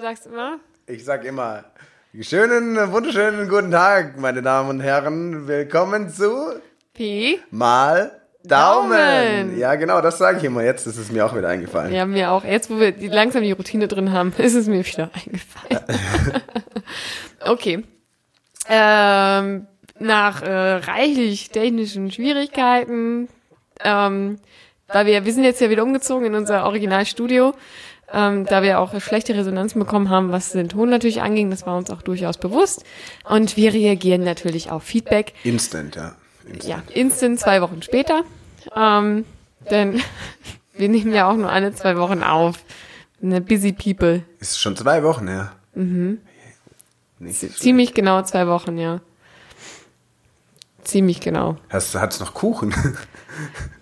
sagst immer? Ich sag immer, schönen, wunderschönen guten Tag, meine Damen und Herren. Willkommen zu Pi. Mal Daumen. Daumen. Ja, genau, das sage ich immer. Jetzt ist es mir auch wieder eingefallen. Ja, mir auch. Jetzt, wo wir die, langsam die Routine drin haben, ist es mir wieder eingefallen. okay. Ähm, nach äh, reichlich technischen Schwierigkeiten, ähm, da wir, wir sind jetzt ja wieder umgezogen in unser Originalstudio, ähm, da wir auch schlechte Resonanzen bekommen haben, was den Ton natürlich anging, das war uns auch durchaus bewusst. Und wir reagieren natürlich auf Feedback. Instant, ja. Instant. Ja, instant zwei Wochen später. Ähm, denn wir nehmen ja auch nur alle zwei Wochen auf. Eine busy people. Ist schon zwei Wochen her. Mhm. Ziemlich genau zwei Wochen, ja. Ziemlich genau. Hast, hat's noch Kuchen?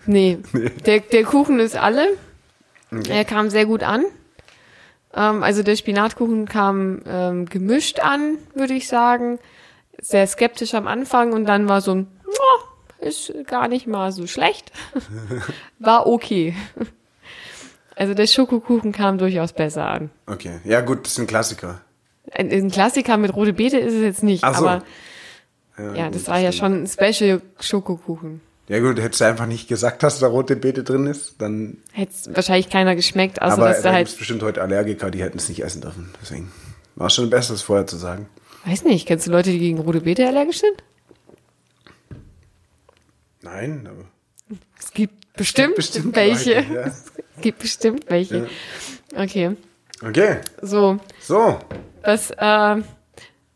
Nee, Der, der Kuchen ist alle. Er kam sehr gut an. Ähm, also der Spinatkuchen kam ähm, gemischt an, würde ich sagen. Sehr skeptisch am Anfang und dann war so ein, "Ja, ist gar nicht mal so schlecht. war okay. Also der Schokokuchen kam durchaus besser an. Okay. Ja, gut, das ist ein Klassiker. Ein, ein Klassiker mit rote Beete ist es jetzt nicht, so. aber ja, gut, das war ja schon ein Special Schokokuchen. Ja, gut, hättest du einfach nicht gesagt, dass da rote Beete drin ist, dann. Hätte wahrscheinlich keiner geschmeckt, außer aber dass da halt, bestimmt heute Allergiker, die hätten es nicht essen dürfen. Deswegen war schon besser, das vorher zu sagen. weiß nicht, kennst du Leute, die gegen rote Beete allergisch sind? Nein, aber. Es gibt bestimmt, bestimmt welche. Leute, ja. Es gibt bestimmt welche. Okay, Okay, so, so. was, äh,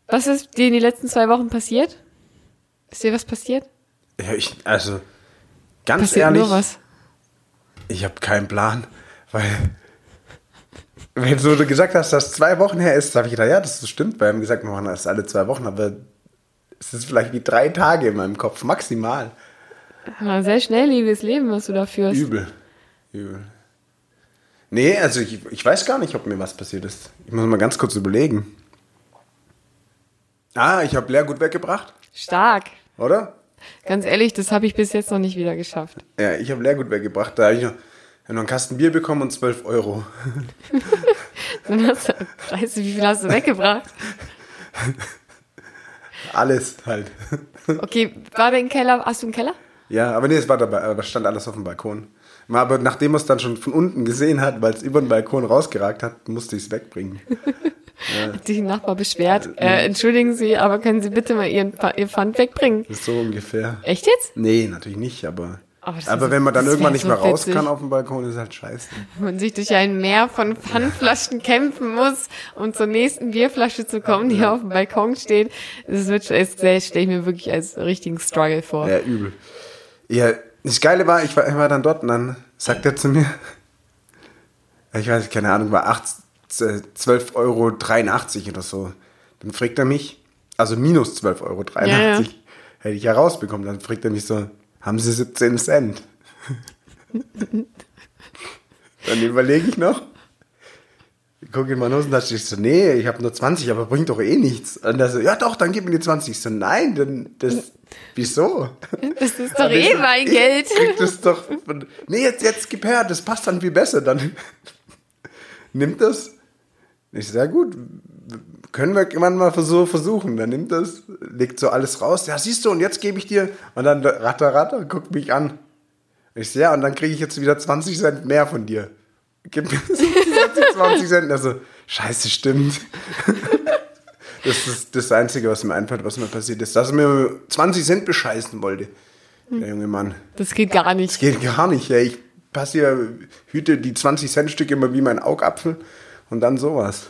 was ist dir in den letzten zwei Wochen passiert? Ist dir was passiert? Ja, ich, also, ganz Passiert ehrlich, nur was. ich habe keinen Plan, weil, wenn du gesagt hast, dass zwei Wochen her ist, habe ich gedacht, ja, das stimmt. Wir haben gesagt, wir machen das alle zwei Wochen, aber es ist vielleicht wie drei Tage in meinem Kopf, maximal. Sehr schnelllebiges Leben, was du da führst. Übel. Übel. Nee, also ich, ich weiß gar nicht, ob mir was passiert ist. Ich muss mal ganz kurz überlegen. Ah, ich habe Leergut weggebracht, Stark. oder? Ganz ehrlich, das habe ich bis jetzt noch nicht wieder geschafft. Ja, ich habe Leergut weggebracht. Da habe ich noch, hab noch einen Kasten Bier bekommen und 12 Euro. Dann hast du, weißt du, wie viel hast du weggebracht? Alles halt. Okay, war der im Keller? Hast du einen Keller? Ja, aber nee, es war dabei, aber stand alles auf dem Balkon. Aber nachdem man es dann schon von unten gesehen hat, weil es über den Balkon rausgeragt hat, musste ich es wegbringen. Hat sich ein Nachbar beschwert. Äh, entschuldigen Sie, aber können Sie bitte mal Ihren, Ihr Pfand wegbringen? Das ist so ungefähr. Echt jetzt? Nee, natürlich nicht, aber. Aber das Aber ist- wenn man dann irgendwann nicht so mehr raus witzig. kann auf dem Balkon, ist halt scheiße. Man sich durch ein Meer von Pfandflaschen kämpfen muss, um zur nächsten Bierflasche zu kommen, die auf dem Balkon steht. Das wird, das stelle ich mir wirklich als richtigen Struggle vor. Ja, übel. Ja, das Geile war, ich war, ich war dann dort und dann sagt er zu mir, ich weiß, keine Ahnung, war 8, äh, 12,83 Euro oder so. Dann fragt er mich, also minus 12,83 Euro, Ja, ja. hätte ich ja rausbekommen. Dann fragt er mich so, haben Sie 17 Cent? dann überlege ich noch. Guck in meine Hosentasche, ich so, nee, ich habe nur 20, aber bringt doch eh nichts. Und er so, ja doch, dann gib mir die 20. Ich so, nein, dann, das, wieso? Das ist doch ich eh so, mein ich Geld. das doch, nee, jetzt, jetzt gib her, das passt dann viel besser, dann nimmt das. Ich ja gut, können wir irgendwann mal so versuchen. Dann nimmt das, legt so alles raus. Ja, siehst du, und jetzt gebe ich dir. Und dann ratter, ratter, guckt mich an. Ich so, ja, und dann kriege ich jetzt wieder 20 Cent mehr von dir. Gib mir 20 Cent. Also, scheiße, stimmt. Das ist das Einzige, was mir einfällt, was mir passiert ist. Dass er mir 20 Cent bescheißen wollte. Der junge Mann. Das geht gar nicht. Das geht gar nicht. Ja. Ich passe hier, hüte die 20 Cent Stücke immer wie mein Augapfel und dann sowas.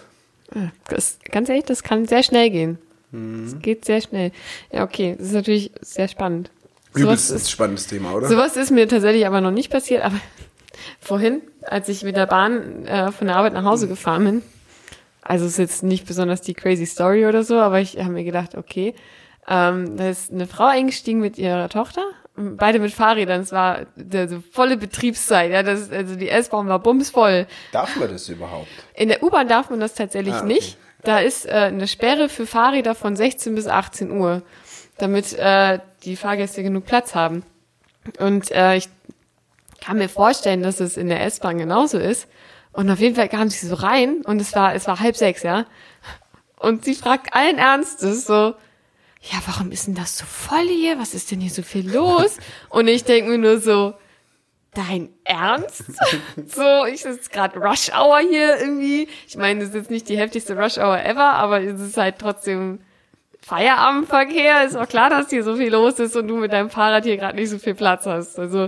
Das, ganz ehrlich, das kann sehr schnell gehen. Das geht sehr schnell. Ja, okay, das ist natürlich sehr spannend. Übelst ist, spannendes Thema, oder? sowas ist mir tatsächlich aber noch nicht passiert, aber vorhin, als ich mit der Bahn äh, von der Arbeit nach Hause gefahren bin, also es ist jetzt nicht besonders die crazy Story oder so, aber ich habe mir gedacht, okay, ähm, da ist eine Frau eingestiegen mit ihrer Tochter, beide mit Fahrrädern, es war der, so volle Betriebszeit, ja, das, also die S-Bahn war bumsvoll. Darf man das überhaupt? In der U-Bahn darf man das tatsächlich Ah, okay. nicht. Da ist äh, eine Sperre für Fahrräder von 16 bis 18 Uhr, damit äh, die Fahrgäste genug Platz haben. Und äh, ich kann mir vorstellen, dass es in der S-Bahn genauso ist, Und auf jeden Fall kam sie so rein und es war, es war halb sechs, ja. Und sie fragt allen Ernstes so, ja, warum ist denn das so voll hier? Was ist denn hier so viel los? Und ich denke mir nur so, dein Ernst? so, ich sitze gerade Rush Hour hier irgendwie. Ich meine, das ist jetzt nicht die heftigste Rush Hour ever, aber es ist halt trotzdem Feierabendverkehr. Ist auch klar, dass hier so viel los ist und du mit deinem Fahrrad hier gerade nicht so viel Platz hast. Also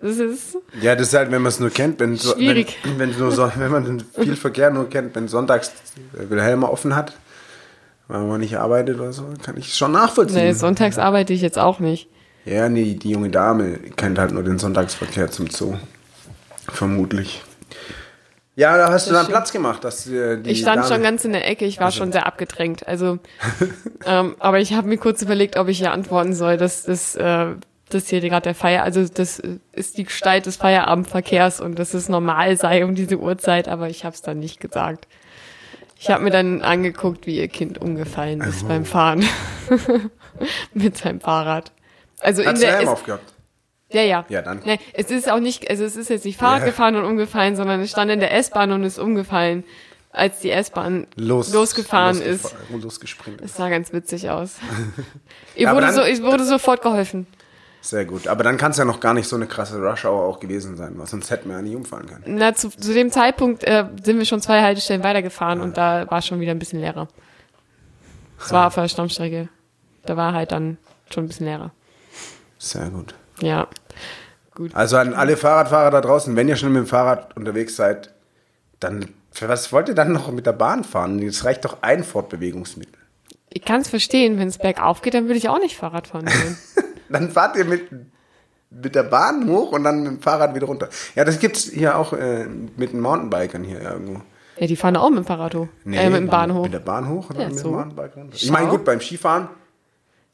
das ist Ja, das ist halt, wenn man es nur kennt, wenn, so, wenn, wenn, nur so, wenn man viel Verkehr nur kennt, wenn sonntags äh, Wilhelm offen hat, weil man nicht arbeitet oder so, kann ich schon nachvollziehen. nee, sonntags arbeite ich jetzt auch nicht. Ja, nee, die junge Dame kennt halt nur den Sonntagsverkehr zum Zoo. Vermutlich. Ja, da hast du dann stimmt. Platz gemacht. Dass, äh, die Ich stand Dame, schon ganz in der Ecke, ich war schon sehr abgedrängt. Also, ähm, aber ich habe mir kurz überlegt, ob ich hier antworten soll, dass das, äh, das hier gerade der Feier, also das ist die Gestalt des Feierabendverkehrs und dass es normal sei um diese Uhrzeit, aber ich habe es dann nicht gesagt. Ich habe mir dann angeguckt, wie ihr Kind umgefallen ist Also. beim Fahren mit seinem Fahrrad. Also in Hat's den der Helm aufgehabt? ja, ja. Ja, dann. Nee, es ist auch nicht, also es ist jetzt nicht Fahrrad Ja. gefahren und umgefallen, sondern es stand in der S-Bahn und ist umgefallen, als die S-Bahn Los, losgefahren losgefa- ist. Losgespringt Es sah ganz witzig aus. ihr, aber wurde so, ich wurde sofort geholfen. Sehr gut. Aber dann kann es ja noch gar nicht so eine krasse Rush-Hour auch gewesen sein, weil sonst hätten wir ja nicht umfallen können. Na, zu, zu dem Zeitpunkt äh, sind wir schon zwei Haltestellen weitergefahren und da war schon wieder ein bisschen leerer. Es war auf der Stammstrecke. Da war halt dann schon ein bisschen leerer. Sehr gut. Ja. Also an alle Fahrradfahrer da draußen, wenn ihr schon mit dem Fahrrad unterwegs seid, dann für was wollt ihr dann noch mit der Bahn fahren? Es reicht doch ein Fortbewegungsmittel. Ich kann es verstehen, wenn es bergauf geht, dann würde ich auch nicht Fahrrad fahren wollen. Dann fahrt ihr mit, mit der Bahn hoch und dann mit dem Fahrrad wieder runter. Ja, das gibt's hier auch äh, mit den Mountainbikern hier irgendwo. ja, die fahren auch mit dem Fahrrad hoch. äh, mit dem Bahnhof. Mit der Bahn hoch oder Ja, mit so. dem Mountainbike runter? Ich meine, gut, beim Skifahren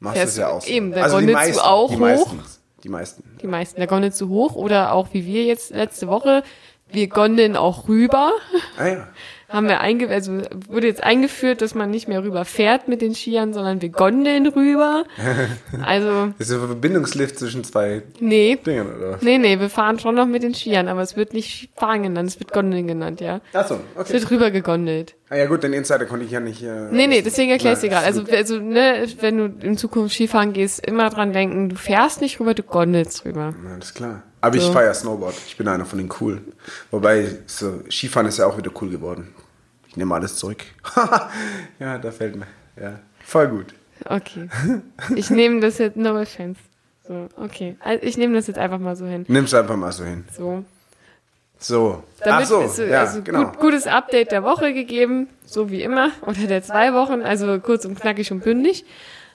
machst du es ja auch so. eben, da also die gondelst du meisten, auch die hoch. meisten. Die meisten. Die meisten. Da gondelst du hoch oder auch wie wir jetzt letzte Woche. Wir gondeln auch rüber. Ah ja. Haben wir einge also wurde jetzt eingeführt, dass man nicht mehr rüber fährt mit den Skiern, sondern wir gondeln rüber. Also, Das ist ein Verbindungslift zwischen zwei nee. Dingern, oder? Nee, nee, wir fahren schon noch mit den Skiern, aber es wird nicht fahren genannt, es wird Gondeln genannt, ja. Achso, Es okay. wird rüber gegondelt. Ah ja gut, den Insider konnte ich ja nicht... Äh, Nee, nee, deswegen erklär ich dir Nein, gerade. Also, also, ne, wenn du in Zukunft Skifahren gehst, immer dran denken, du fährst nicht rüber, du gondelst rüber. Das ist klar. Aber ich So. feiere Snowboard. Ich bin einer von den coolen. Wobei, so, Skifahren ist ja auch wieder cool geworden. Ich nehme alles zurück. ja, da fällt mir. Ja, voll gut. Okay. Ich nehme das jetzt, no offense. So, okay. Also ich nehme das jetzt einfach mal so hin. Nimm's einfach mal so hin. So. So. Damit Ach so, ist so, ja, also genau. gut, gutes Update der Woche gegeben, so wie immer, oder der zwei Wochen, also kurz und knackig und bündig.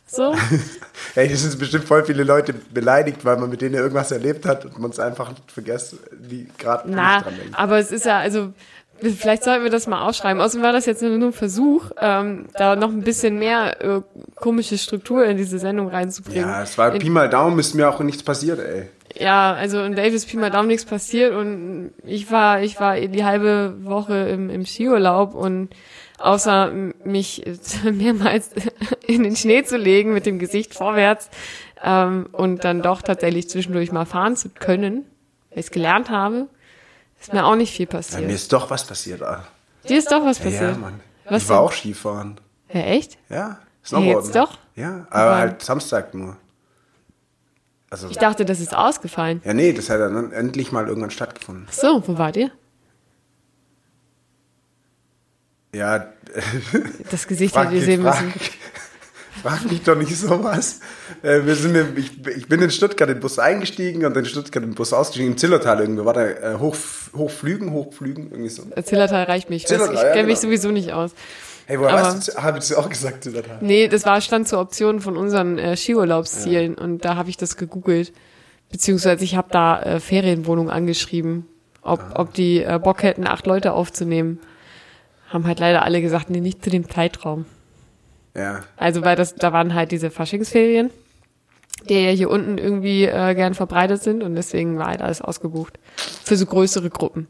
So. Ey, das sind bestimmt voll viele Leute beleidigt, weil man mit denen irgendwas erlebt hat und man es einfach vergisst, die gerade nicht dran denken. aber es ist ja, also vielleicht sollten wir das mal ausschreiben. Außerdem war das jetzt nur ein Versuch, ähm, da noch ein bisschen mehr äh, komische Struktur in diese Sendung reinzubringen. Ja, es war in, Pi mal Daumen, ist mir auch nichts passiert, ey. Ja, also in Davis Pi mal Daumen nichts passiert und ich war, ich war die halbe Woche im, im Skiurlaub und außer mich mehrmals in den Schnee zu legen mit dem Gesicht vorwärts ähm, und dann doch tatsächlich zwischendurch mal fahren zu können, weil ich es gelernt habe, ist mir auch nicht viel Ja, mir passiert. ist doch was passiert. Ah. Dir ist doch was Ja, passiert. Mann. Was ich war denn? auch Skifahren. Ja, echt? Ja, Snowboarden. jetzt doch? Ja, aber Wann? halt Samstag nur. Also, Ich dachte, das ist ausgefallen. ja, nee, das hat dann endlich mal irgendwann stattgefunden. So, wo wart ihr? Ja, Das Gesicht frag, hättet ihr sehen müssen. frag mich doch nicht sowas. Äh, wir sind ich, ich bin in Stuttgart im Bus eingestiegen und in Stuttgart im Bus ausgestiegen. Im Zillertal irgendwo. War da äh, hoch, hochflügen, hochflügen, irgendwie so. Zillertal reicht mich. Zillertal, ich ja, kenne mich genau. sowieso nicht aus. Hey, woher weißt du, habe ich das auch gesagt, Zillertal? Nee, das war stand zur Option von unseren äh, Skiurlaubszielen und da habe ich das gegoogelt. Beziehungsweise ich habe da äh, Ferienwohnung angeschrieben, ob, Ah. ob die äh, Bock hätten, acht Leute aufzunehmen. Haben halt leider alle gesagt, nee, nicht zu dem Zeitraum. Ja, Also weil das, da waren halt diese Faschingsferien, die ja hier unten irgendwie äh, gern verbreitet sind und deswegen war halt alles ausgebucht. Für so größere Gruppen.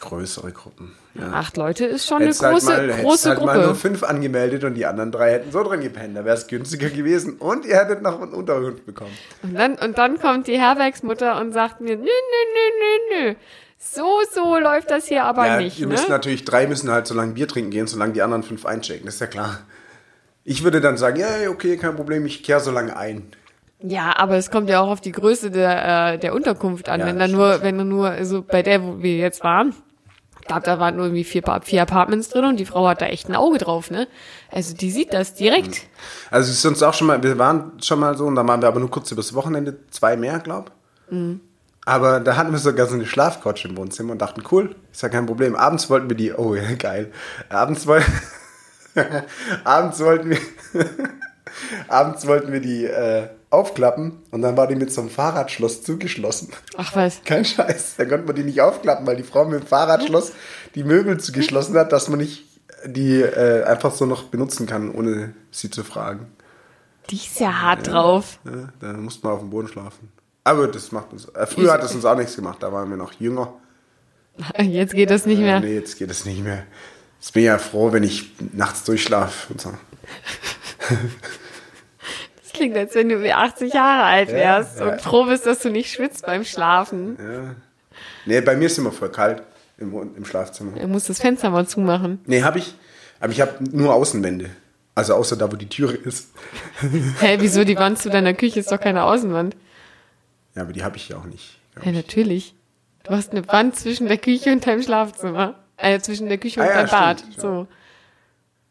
größere Gruppen. Ja. Acht Leute ist schon Hättest eine halt große, mal, hättest große halt mal nur Gruppe. fünf angemeldet und die anderen drei hätten so drin gepennt. Da wäre es günstiger gewesen und ihr hättet noch einen Unterkunft bekommen. Und dann, und dann kommt die Herbergsmutter und sagt mir, nö, nö, nö, nö, nö. So, so läuft das hier aber ja, nicht. ihr Ne? müsst natürlich, drei müssen halt so lange Bier trinken gehen, solange die anderen fünf einchecken, das ist ja klar. Ich würde dann sagen, ja, okay, kein Problem, ich kehre so lange ein. Ja, aber es kommt ja auch auf die Größe der, äh, der Unterkunft an. Ja, wenn da nur, wenn du nur, also bei der, wo wir jetzt waren, glaube, da waren nur irgendwie vier, vier Apartments drin und die Frau hat da echt ein Auge drauf, ne? Also die sieht das direkt. Also es ist uns auch schon mal, wir waren schon mal so und dann waren wir aber nur kurz übers Wochenende, zwei mehr, glaub. Aber da hatten wir sogar so eine Schlafcouch im Wohnzimmer und dachten, cool, ist ja kein Problem. Abends wollten wir die, oh ja, geil. Abends wollten, abends wollten wir, abends wollten wir die äh, aufklappen und dann war die mit so einem Fahrradschloss zugeschlossen. Ach was. Kein Scheiß, da konnte man die nicht aufklappen, weil die Frau mit dem Fahrradschloss die Möbel zugeschlossen hat, dass man nicht die äh, einfach so noch benutzen kann, ohne sie zu fragen. Die ist ja hart drauf. Ja, da musste man auf dem Boden schlafen. Aber das macht uns. Äh, früher hat es uns auch nichts gemacht, da waren wir noch jünger. Jetzt geht das nicht Äh, mehr. nee, jetzt geht es nicht mehr. Jetzt bin ich ja froh, wenn ich nachts durchschlafe und so. Das klingt, als wenn du wie 80 Jahre alt wärst ja. und froh bist, dass du nicht schwitzt beim Schlafen. Ja. Nee, bei mir ist immer voll kalt im, im Schlafzimmer. Er muss das Fenster mal zumachen. Nee, habe ich. Aber ich habe nur Außenwände. Also außer da, wo die Türe ist. Hä, wieso die Wand zu deiner Küche ist doch keine Außenwand? Ja, aber die habe ich ja auch nicht. Ja, ich. natürlich. Du hast eine Wand zwischen der Küche und deinem Schlafzimmer. Äh, zwischen der Küche und Ah ja, deinem Bad. stimmt, ja. So.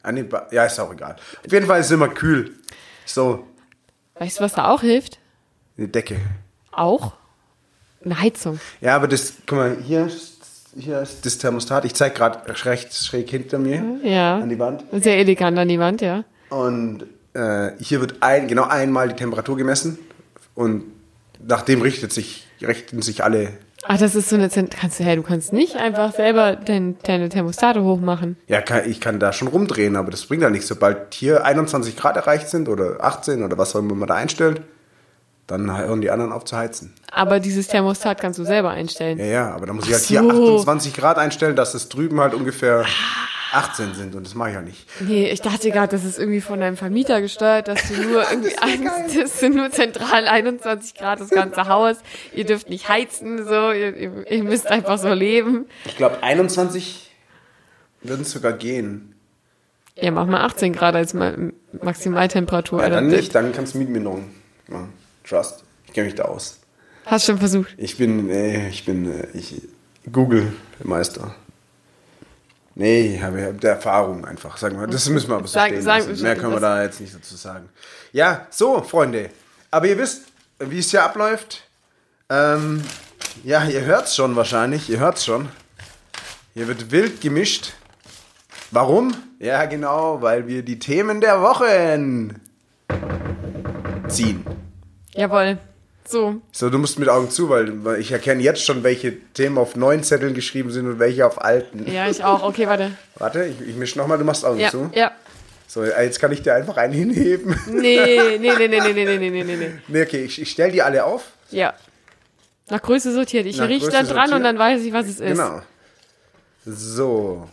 Ah, nee, ba- ja, ist auch egal. Auf jeden Fall ist es immer kühl. So, Weißt du, was da auch hilft? eine Decke. Auch? Eine Heizung. Ja, aber das, guck mal, hier, ist- hier ist das Thermostat. Ich zeige gerade recht schräg hinter mir Ja. an die Wand. Sehr elegant an die Wand, ja. Und äh, hier wird ein, genau einmal die Temperatur gemessen. Und nach dem richtet sich, richten sich alle. Ach, das ist so eine Zent kannst du, hey, du kannst nicht einfach selber dein, deine Thermostate hochmachen. Ja, kann, ich kann da schon rumdrehen, aber das bringt ja nichts. Sobald hier 21 Grad erreicht sind oder 18 oder was auch immer man da einstellt, dann hören die anderen auf zu heizen. Aber dieses Thermostat kannst du selber einstellen. Ja, ja, aber da muss ich halt hier so. 28 Grad einstellen, dass es drüben halt ungefähr 18 sind und das mache ich ja nicht. Nee, ich dachte gerade, das ist irgendwie von deinem Vermieter gesteuert, dass du nur irgendwie eins, das sind nur zentral 21 Grad das ganze Haus. Ihr dürft nicht heizen, so, ihr, ihr, müsst einfach so leben. Ich glaube 21 würden es sogar gehen. Ja, mach mal 18 Grad als Ma Maximaltemperatur. Ja, dann nicht, dann kannst du mit mir noch machen. Trust. Ich kenne mich da aus. Hast schon versucht. Ich bin, äh, ich bin, äh, ich Google Meister. Nee, ich habe hab Erfahrung einfach, sagen wir. Das müssen wir aber so Sag- stehen sag- lassen. Mehr können wir da jetzt nicht dazu sagen. Ja, so, Freunde. Aber ihr wisst, wie es hier abläuft. Ähm, ja, ihr hört's schon wahrscheinlich. Ihr hört's schon. Hier wird wild gemischt. Warum? Ja, genau, weil wir die Themen der Wochen ziehen. Jawohl. So, So, du musst mit Augen zu, weil, weil ich erkenne jetzt schon, welche Themen auf neuen Zetteln geschrieben sind und welche auf alten. ja, ich auch. Okay, warte. Warte, ich, ich mische nochmal, du machst Augen Ja, zu. ja. So, jetzt kann ich dir einfach einen hinheben. Nee, nee, nee, nee, nee, nee, nee, nee, nee, nee. nee, okay, ich, ich stelle die alle auf. Ja. Nach Größe sortiert. Ich Nach riech Größe dann dran sortiert. und dann weiß ich, was es ist. Genau. So.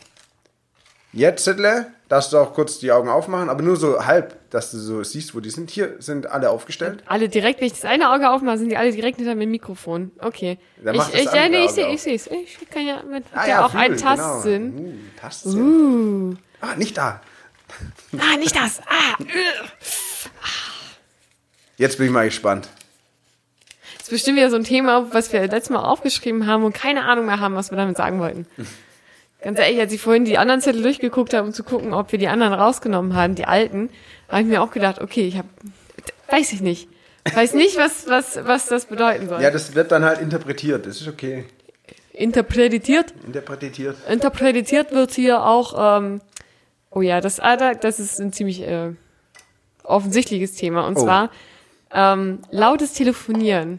Jetzt, Zettle, darfst du auch kurz die Augen aufmachen, aber nur so halb, dass du so siehst, wo die sind. Hier sind alle aufgestellt. Alle direkt, wenn ich das eine Auge aufmache, sind die alle direkt hinter meinem Mikrofon. Okay. Dann ich, ich, ja, nee, ich sehe, ich es. Ich kann ja mit Ah, ja auch Flügel, einen Tastsinn. Genau. Uh, Tastsinn. Uh. Ah, nicht da. Ah, nicht das. Ah. Jetzt bin ich mal gespannt. Das ist bestimmt wieder so ein Thema, was wir letztes Mal aufgeschrieben haben und keine Ahnung mehr haben, was wir damit sagen wollten. Ganz ehrlich, als ich vorhin die anderen Zettel durchgeguckt habe, um zu gucken, ob wir die anderen rausgenommen haben, die alten, habe ich mir auch gedacht, okay, ich habe, weiß ich nicht. Weiß nicht, was, was, was das bedeuten soll. Ja, das wird dann halt interpretiert. Das ist okay. Interpretiert. Interpretiert. Interpretiert wird hier auch, ähm, oh ja, das, ah, da- das ist ein ziemlich äh, offensichtliches Thema. Und Oh. zwar ähm, lautes Telefonieren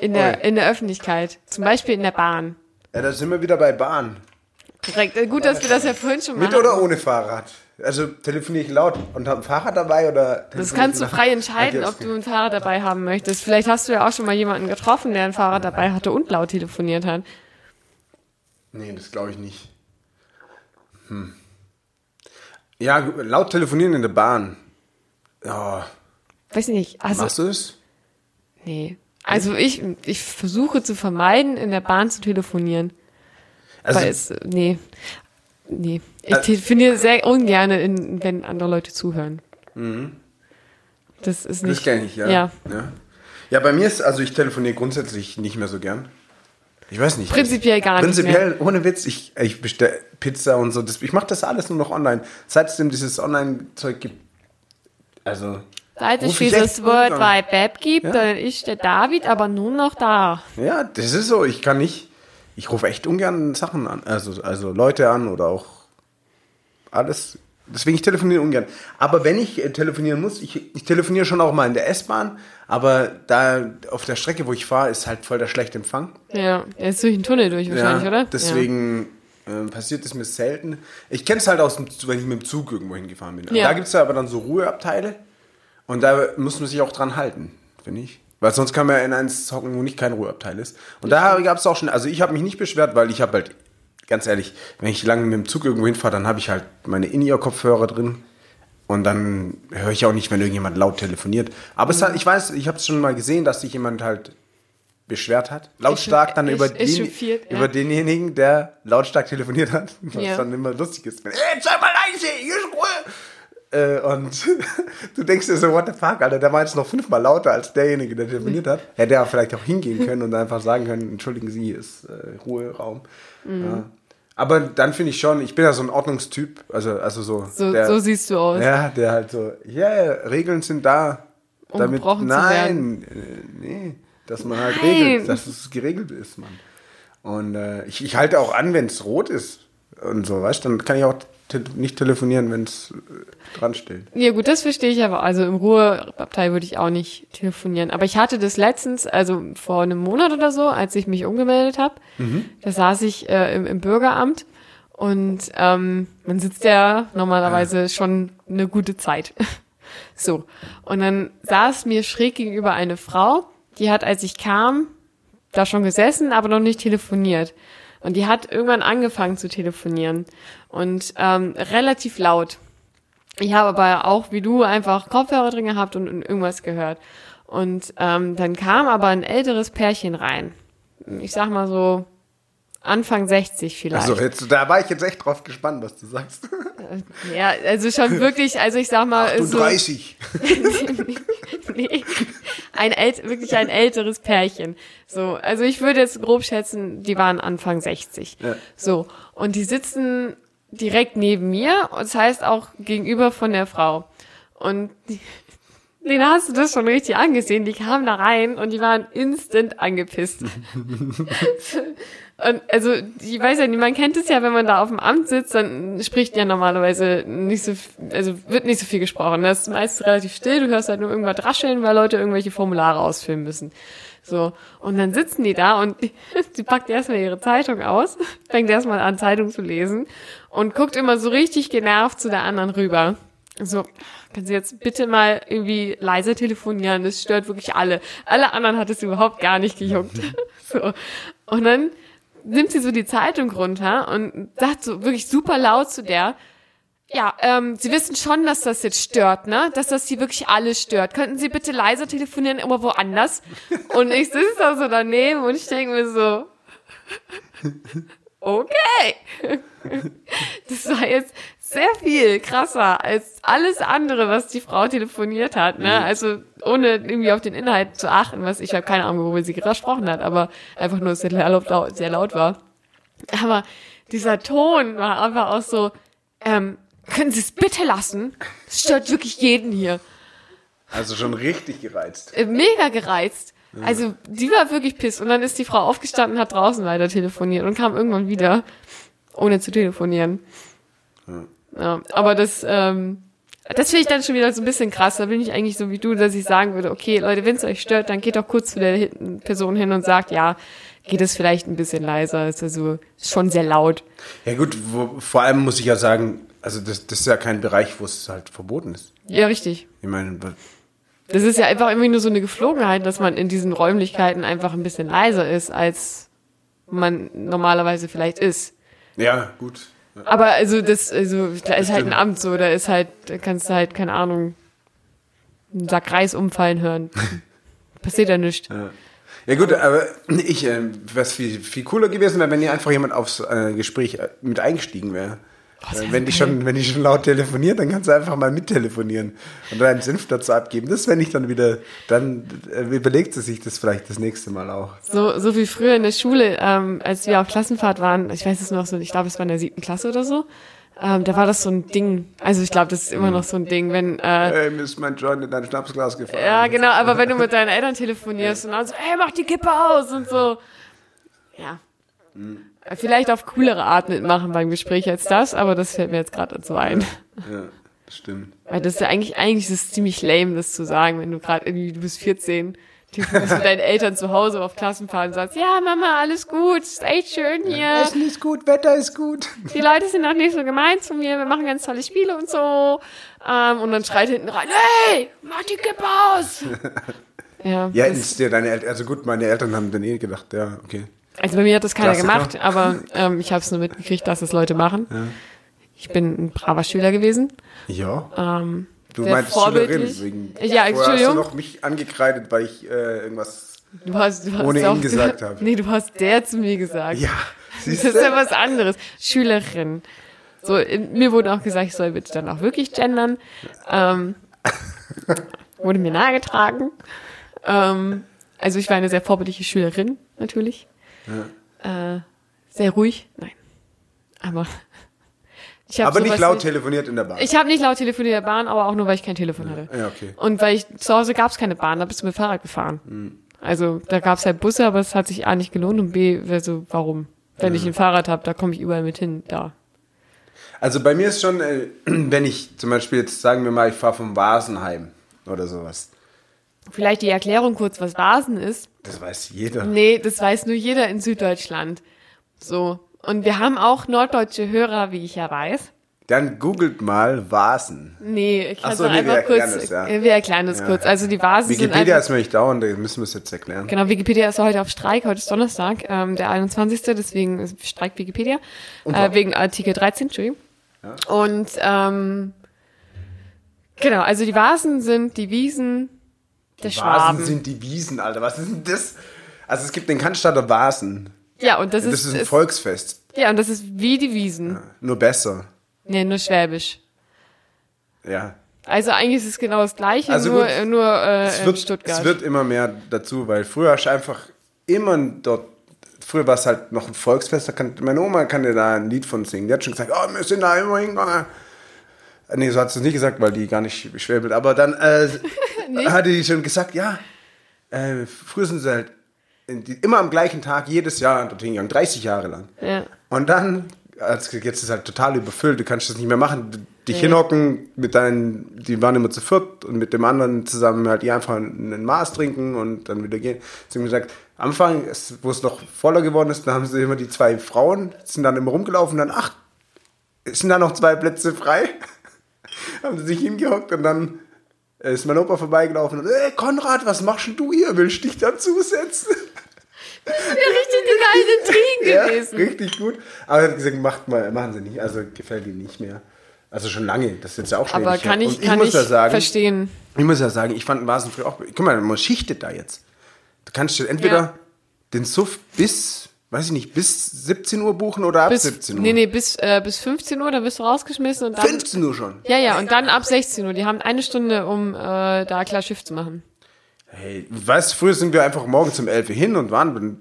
in der, in der Öffentlichkeit. Zum Beispiel in der Bahn. Ja, da sind wir wieder bei Bahn. Korrekt. Äh, Gut, dass wir das ja vorhin schon Mit mal oder ohne Fahrrad? Also telefoniere ich laut und habe ein Fahrrad dabei oder? Das kannst du frei entscheiden, ob du ein Fahrrad dabei haben möchtest. Vielleicht hast du ja auch schon mal jemanden getroffen, der ein Fahrrad dabei hatte und laut telefoniert hat. Nee, das glaube ich nicht. Hm. Ja, laut telefonieren in der Bahn. Ja, Weiß ich nicht. Also, machst du es? nee. Also ich, ich versuche zu vermeiden, in der Bahn zu telefonieren. Also- Weil es, nee, nee. Ich Äh, telefoniere sehr ungern, in, wenn andere Leute zuhören. Das ist nicht. Das kenne ich, ja. Ja. ja. Ja, bei mir ist, also ich telefoniere grundsätzlich nicht mehr so gern. Ich weiß nicht. Prinzipiell gar nicht Prinzipiell, ohne Witz, ich, ich bestelle Pizza und so. Das, ich mache das alles nur noch online. Seit es dieses Online-Zeug gibt. Also. Seit es dieses World. Wide Web gibt, Ja. dann ist der David aber nur noch da. Ja, das ist so. Ich kann nicht. Ich rufe echt ungern Sachen an. Also, also Leute an oder auch alles. Deswegen ich telefoniere ungern. Aber wenn ich äh, telefonieren muss, ich, ich telefoniere schon auch mal in der S-Bahn, aber da auf der Strecke, wo ich fahre, ist halt voll der schlechte Empfang. Ja, er ist durch den Tunnel durch wahrscheinlich, oder? Deswegen ähm, passiert es mir selten. Ich kenne es halt aus dem, wenn ich mit dem Zug irgendwo hingefahren bin. Ja. Da gibt es ja aber dann so Ruheabteile und da muss man sich auch dran halten, finde ich. Weil sonst kann man ja in eins hocken, wo nicht kein Ruheabteil ist. Und da gab es auch schon, also ich habe mich nicht beschwert, weil ich habe halt, ganz ehrlich, wenn ich lange mit dem Zug irgendwo hinfahre, dann habe ich halt meine In-Ear-Kopfhörer drin. Und dann höre ich auch nicht, wenn irgendjemand laut telefoniert. Aber es hat, ich weiß, ich habe es schon mal gesehen, dass sich jemand halt beschwert hat. Lautstark dann Ist- über, ist den, chauffiert, ja. über denjenigen, der lautstark telefoniert hat. Was Ja. dann immer lustig ist. Wenn, Ey, sei mal leise, hier ist Ruhe. Äh, und du denkst dir so, what the fuck, Alter, der war jetzt noch fünfmal lauter als derjenige, der telefoniert hat. Hätte er vielleicht auch hingehen können und einfach sagen können, entschuldigen Sie, hier ist äh, Ruheraum. Mhm. Ja. Aber dann finde ich schon, ich bin ja so ein Ordnungstyp, also, also so. So, der, so siehst du aus. ja, der halt so, ja, Regeln sind da. Um damit, gebrochen zu nein, äh, nee, dass man halt Nein. regelt, dass es geregelt ist, Mann. Und äh, ich, ich halte auch an, wenn es rot ist und so, weißt du, dann kann ich auch te nicht telefonieren, wenn es äh, dran steht. Ja gut, das verstehe ich aber. Also im Ruheabteil würde ich auch nicht telefonieren. Aber ich hatte das letztens, also vor einem Monat oder so, als ich mich umgemeldet habe. Da saß ich äh, im, im Bürgeramt und ähm, man sitzt ja normalerweise schon eine gute Zeit. so. Und dann saß mir schräg gegenüber eine Frau, die hat, als ich kam, da schon gesessen, aber noch nicht telefoniert. Und die hat irgendwann angefangen zu telefonieren. Und ähm, relativ laut. Ich habe aber auch, wie du, einfach Kopfhörer drin gehabt und, und irgendwas gehört. Und ähm, dann kam aber ein älteres Pärchen rein. Ich sag mal so Anfang 60 vielleicht. Also jetzt, da war ich jetzt echt drauf gespannt, was du sagst. Ja, also schon wirklich, also ich sag mal, Du so, 30. nee, ein ält wirklich ein älteres Pärchen. So, also ich würde jetzt grob schätzen, die waren Anfang 60. Ja. So, und die sitzen direkt neben mir, das heißt auch gegenüber von der Frau. Und die, den hast du das schon richtig angesehen. Die kamen da rein und die waren instant angepisst. Und also, ich weiß ja nicht, man kennt es ja, wenn man da auf dem Amt sitzt, dann spricht ja normalerweise nicht so, also wird nicht so viel gesprochen. Das ist meist relativ still, du hörst halt nur irgendwas rascheln, weil Leute irgendwelche Formulare ausfüllen müssen. So. Und dann sitzen die da und sie packt erstmal ihre Zeitung aus, fängt erstmal an, Zeitung zu lesen und guckt immer so richtig genervt zu der anderen rüber. So, können Sie jetzt bitte mal irgendwie leise telefonieren? Das stört wirklich alle. Alle anderen hat es überhaupt gar nicht gejuckt. So. Und dann nimmt sie so die Zeitung runter und sagt so wirklich super laut zu der, ja, ähm, Sie wissen schon, dass das jetzt stört, ne? Dass das Sie wirklich alle stört. Könnten Sie bitte leiser telefonieren, immer woanders? Und ich sitze da so daneben und ich denke mir so, okay. Das war jetzt sehr viel krasser als alles andere, was die Frau telefoniert hat, ne? Also ohne irgendwie auf den Inhalt zu achten, was ich habe keine Ahnung, worüber sie gesprochen hat, aber einfach nur dass sehr laut, sehr laut war. Aber dieser Ton war einfach auch so, ähm, können Sie es bitte lassen? Es stört wirklich jeden hier. Also schon richtig gereizt. Äh, Mega gereizt. Also die war wirklich piss. Und dann ist die Frau aufgestanden, hat draußen weiter telefoniert und kam irgendwann wieder, ohne zu telefonieren. Ja, aber das, ähm, das finde ich dann schon wieder so ein bisschen krass. Da bin ich eigentlich so wie du, dass ich sagen würde, okay, Leute, wenn es euch stört, dann geht doch kurz zu der Person hin und sagt, ja, geht es vielleicht ein bisschen leiser. Ist also ist schon sehr laut. Ja gut, wo, vor allem muss ich ja sagen, also das, das ist ja kein Bereich, wo es halt verboten ist. Ja, richtig. Ich meine, Das ist ja einfach irgendwie nur so eine Geflogenheit, dass man in diesen Räumlichkeiten einfach ein bisschen leiser ist, als man normalerweise vielleicht ist. ja gut. Aber also das, also da ist halt ein. Amt so, da ist halt, da kannst du halt, keine Ahnung, einen Sack Reis umfallen hören. Passiert ja nichts. Ja. Ja gut, aber ich, äh, was viel, viel cooler gewesen wäre, wenn hier einfach jemand aufs äh, Gespräch äh, mit eingestiegen wäre. Wär wenn, die schon, wenn die schon laut telefoniert, dann kannst du einfach mal mittelefonieren und deinen Senf dazu abgeben. Das wenn ich dann wieder, dann äh, überlegt sie sich das vielleicht das nächste Mal auch. So, so wie früher in der Schule, ähm, als wir auf Klassenfahrt waren, ich weiß es noch so, ich glaube, es war in der siebten Klasse oder so, ähm, da war das so ein Ding. Also ich glaube, das ist immer noch so ein Ding, wenn, äh, Hey, mir ist mein Joint in dein Schnapsglas gefallen. ja genau, aber wenn du mit deinen Eltern telefonierst und dann so, hey, mach die Kippe aus und so. Ja. Vielleicht auf coolere Art mitmachen beim Gespräch als das, aber das fällt mir jetzt gerade so ein. Ja, stimmt. Weil das ist ja eigentlich, eigentlich ist es ziemlich lame, das zu sagen, wenn du gerade irgendwie, du bist 14, du bist mit deinen Eltern zu Hause auf Klassenfahrt und sagst, ja, Mama, alles gut, ist echt schön hier. Essen ist gut, Wetter ist gut. Die Leute sind auch nicht so gemein zu mir, wir machen ganz tolle Spiele und so. Ähm, und dann schreit hinten rein, hey, mach die Kippe aus! ja, Ja, ist dir deine Eltern, also gut, meine Eltern haben dann eh gedacht, ja, okay. Also bei mir hat das keiner Klassiker. gemacht, aber ähm, ich habe es nur mitgekriegt, dass es Leute machen. Ich bin ein braver Schüler gewesen. Ja. Ähm, Du meinst Schülerin, vorbildlich. wegen. Ja, Entschuldigung. Hast du noch mich angekreidet, weil ich äh, irgendwas. Du hast, du hast Ohne ihn gesagt habe. Nee, du hast der zu mir gesagt. Ja, Das siehst ist ja was anderes. Schülerin. So, in, mir wurde auch gesagt, ich soll bitte dann auch wirklich gendern. Ähm, wurde mir nahegetragen. Ähm, also ich war eine sehr vorbildliche Schülerin, natürlich. Äh, sehr ruhig. Nein. Aber ich Aber nicht laut telefoniert in der Bahn. Ich habe nicht laut telefoniert in der Bahn, aber auch nur, weil ich kein Telefon hatte. ja, okay. Und weil ich zu Hause gab es keine Bahn, da bist du mit Fahrrad gefahren. Also da gab es halt Busse, aber es hat sich A nicht gelohnt und B, wäre so, warum? Wenn ich ein Fahrrad habe, da komme ich überall mit hin. Da. Also bei mir ist schon, äh, wenn ich zum Beispiel jetzt sagen wir mal, ich fahre vom Vasenheim oder sowas. Vielleicht die Erklärung kurz, was Vasen ist. Das weiß jeder. Nee, das weiß nur jeder in Süddeutschland. So. Und wir haben auch norddeutsche Hörer, wie ich ja weiß. Dann googelt mal Vasen. Nee, ich kann so, nee, einfach wir erklären kurz. das, ja. Wir erklären es Ja. kurz. Also die Vasen sind Wikipedia einfach, ist mir nicht dauernd, da müssen wir es jetzt erklären. Genau, Wikipedia ist heute auf Streik, heute ist Donnerstag, ähm, der 21. Deswegen streikt Wikipedia. Äh, wegen Artikel 13, Entschuldigung. Und ähm, genau, also die Vasen sind die Wiesen der Schwaben. Vasen sind die Wiesen, Alter. Was ist denn das? Also es gibt den Cannstatter Vasen. ja, und das, Das ist, ist ein ist Volksfest. ja, und das ist wie die Wiesen. Nur besser. Nee, nur Schwäbisch. Ja. Also eigentlich ist es genau das Gleiche, Also nur, gut, äh, nur äh, Es in wird, Stuttgart. es wird immer mehr dazu, weil früher hast du einfach immer dort. Früher war es halt noch ein Volksfest, da kann, meine Oma kann dir da ein Lied von singen. Die hat schon gesagt, oh, wir sind da immer hingegangen. Nee, so hat sie es nicht gesagt, weil die gar nicht schwäbelt. Aber dann äh, hatte die schon gesagt, ja, äh, früher sind sie halt die, immer am gleichen Tag, jedes Jahr dorthin gegangen, 30 Jahre lang. Ja. Und dann, als, jetzt ist es halt total überfüllt, du kannst das nicht mehr machen, dich hinhocken mit deinen, die waren immer zu viert und mit dem anderen zusammen halt ihr einfach ein Maß trinken und dann wieder gehen. Sie haben gesagt, am Anfang, wo es noch voller geworden ist, da haben sie immer die zwei Frauen, sind dann immer rumgelaufen, dann, ach, sind da noch zwei Plätze frei? haben sie sich hingehockt und dann ist mein Opa vorbeigelaufen und, ey, Konrad, was machst denn du hier? Willst du dich dazusetzen? Ja, richtig die geile Intrigen Ja, gewesen. richtig gut. Aber er hat gesagt, macht mal, machen sie nicht. Also gefällt ihm nicht mehr. Also schon lange. Das ist jetzt ja auch schon Aber kann ich, kann muss ich ja sagen, verstehen. Ich muss ja sagen, ich fand Vasen früher auch. Guck mal, man schichtet da jetzt. Du kannst dir entweder Ja. den Suff bis, weiß ich nicht, bis 17 Uhr buchen oder ab Bis, 17 Uhr. nee, nee, bis, äh, bis 15 Uhr, da wirst du rausgeschmissen und dann. 15 Uhr schon. Ja, ja, und dann ab 16 Uhr. Die haben eine Stunde, um äh, da klar Schiff zu machen. Hey, weißt du, früher sind wir einfach morgens um 11 Uhr hin und waren,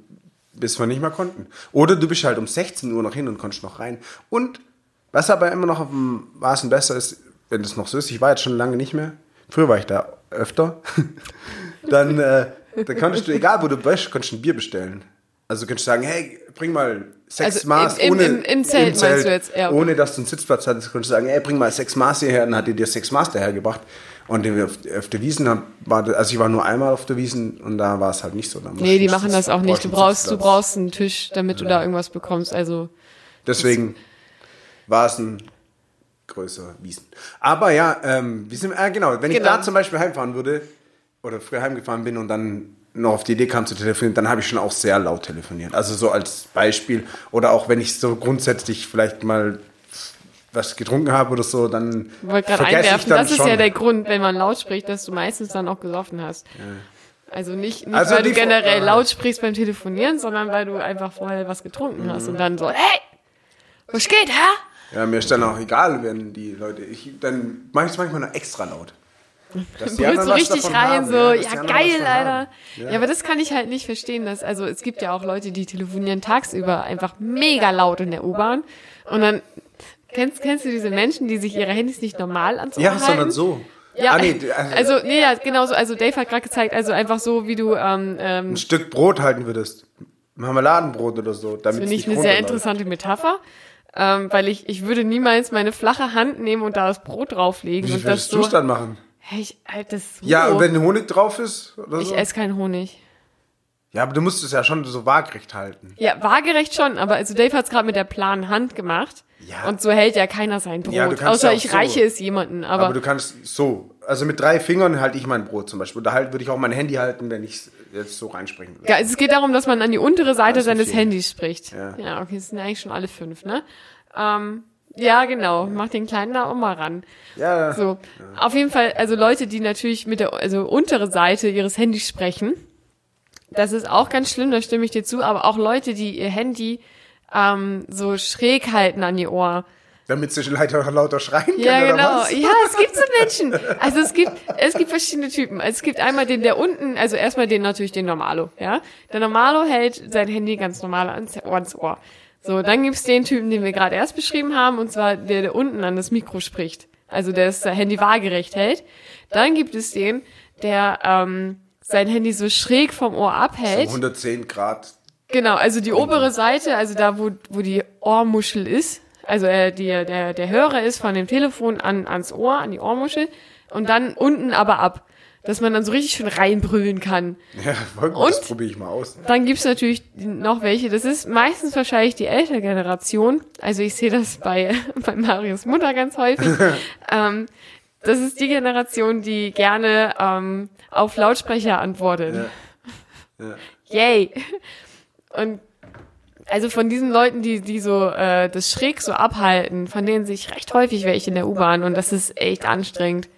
bis wir nicht mehr konnten. Oder du bist halt um 16 Uhr noch hin und konntest noch rein. Und was aber immer noch auf dem Vasen besser ist, wenn das noch so ist, ich war jetzt schon lange nicht mehr. Früher war ich da öfter. dann, äh, dann konntest du, egal wo du bist, konntest du ein Bier bestellen. Also du kannst sagen, hey, bring mal sechs Also Maß im- im- ohne im- im Zelt meinst du jetzt? Ja, okay. ohne dass du einen Sitzplatz hattest, konntest du sagen, hey, bring mal sechs Maß hierher, dann hat die dir sechs Maß dahergebracht. Und auf, auf der Wiesen war, das- also ich war nur einmal auf der Wiesen und da war es halt nicht so. Da Nee, du die machen das auch nicht. Du brauchst, du brauchst einen Tisch, damit du da irgendwas bekommst. Also, Deswegen war es ein größer Wiesen. Aber ja, ähm, wir sind, äh, genau, wenn ich Genau. da zum Beispiel heimfahren würde oder früher heimgefahren bin und dann noch auf die Idee kam zu telefonieren, dann habe ich schon auch sehr laut telefoniert. Also so als Beispiel. Oder auch wenn ich so grundsätzlich vielleicht mal was getrunken habe oder so, dann ich wollte gerade einwerfen, das ist schon. ja der Grund, wenn man laut spricht, dass du meistens dann auch gesoffen hast. Also nicht, nicht Also weil du generell laut sprichst beim Telefonieren, sondern weil du einfach vorher was getrunken hast Mhm. und dann so, hey, was geht, hä? Ja, mir ist dann auch egal, wenn die Leute. Ich, dann mache ich es manchmal noch extra laut. Dass so richtig rein, haben, so, ja, was geil, Alter. haben. Ja. aber das kann ich halt nicht verstehen, dass, also es gibt ja auch Leute, die telefonieren tagsüber einfach mega laut in der U-Bahn und dann, kennst, kennst du diese Menschen, die sich ihre Handys nicht normal Ohr Ja, sondern so. Ja, Ah, nee, also, also, nee, ja, genau so, also Dave hat gerade gezeigt, also einfach so, wie du, ähm, ähm, ein Stück Brot halten würdest. Marmeladenbrot oder so. Damit finde ich eine sehr interessante Metapher. Ähm, weil ich, ich würde niemals meine flache Hand nehmen und da das Brot drauflegen Wie und das würdest so. dann machen? Hey, ich, halt das so. Ja, wenn Honig drauf ist oder ich so? esse keinen Honig. Ja, aber du musst es ja schon so waagerecht halten. Ja, waagerecht schon, aber also Dave hat es gerade mit der planen Hand gemacht. Ja. Und so hält ja keiner sein Brot. Ja, du außer ja ich so. reiche es jemanden. Aber, Aber, du kannst so. Also mit drei Fingern halte ich mein Brot zum Beispiel. Da halt würde ich auch mein Handy halten, wenn ich es jetzt so reinsprechen würde. ja, also es geht darum, dass man an die untere Seite seines. Handys spricht. Ja. ja, okay, das sind eigentlich schon alle fünf, ne? Ähm, ja, genau. Mach den Kleinen da auch mal ran. Ja, So, auf jeden Fall, also Leute, die natürlich mit der also untere Seite ihres Handys sprechen, das ist auch ganz schlimm, da stimme ich dir zu, aber auch Leute, die ihr Handy ähm, so schräg halten an ihr Ohr. damit sie lauter, lauter schreien können Ja, genau. Ja, es gibt so Menschen. Also es gibt, es gibt verschiedene Typen. Es gibt einmal den, der unten, also erstmal den natürlich den Normalo, ja. Der Normalo hält sein Handy ganz normal ans, ans Ohr. So, dann gibt's den Typen, den wir gerade erst beschrieben haben, und zwar der, der unten an das Mikro spricht. Also der das Handy waagerecht hält. Dann gibt es den, der ähm, sein Handy so schräg vom Ohr abhält. 110 Grad. Genau, also die obere Seite, also da, wo, wo die Ohrmuschel ist, also äh, die, der, der Hörer ist von dem Telefon an, ans Ohr, an die Ohrmuschel und dann unten aber ab, dass man dann so richtig schön reinbrüllen kann. Ja, voll gut, das probiere ich mal aus. Dann gibt's natürlich noch welche, das ist meistens wahrscheinlich die ältere Generation, also ich sehe das bei, bei Marius Mutter ganz häufig, ähm, das ist die Generation, die gerne ähm, auf Lautsprecher antwortet. Ja. Yay. Und also von diesen Leuten, die, die so äh, das schräg so abhalten, von denen sehe ich recht häufig welche in der U-Bahn und das ist echt anstrengend.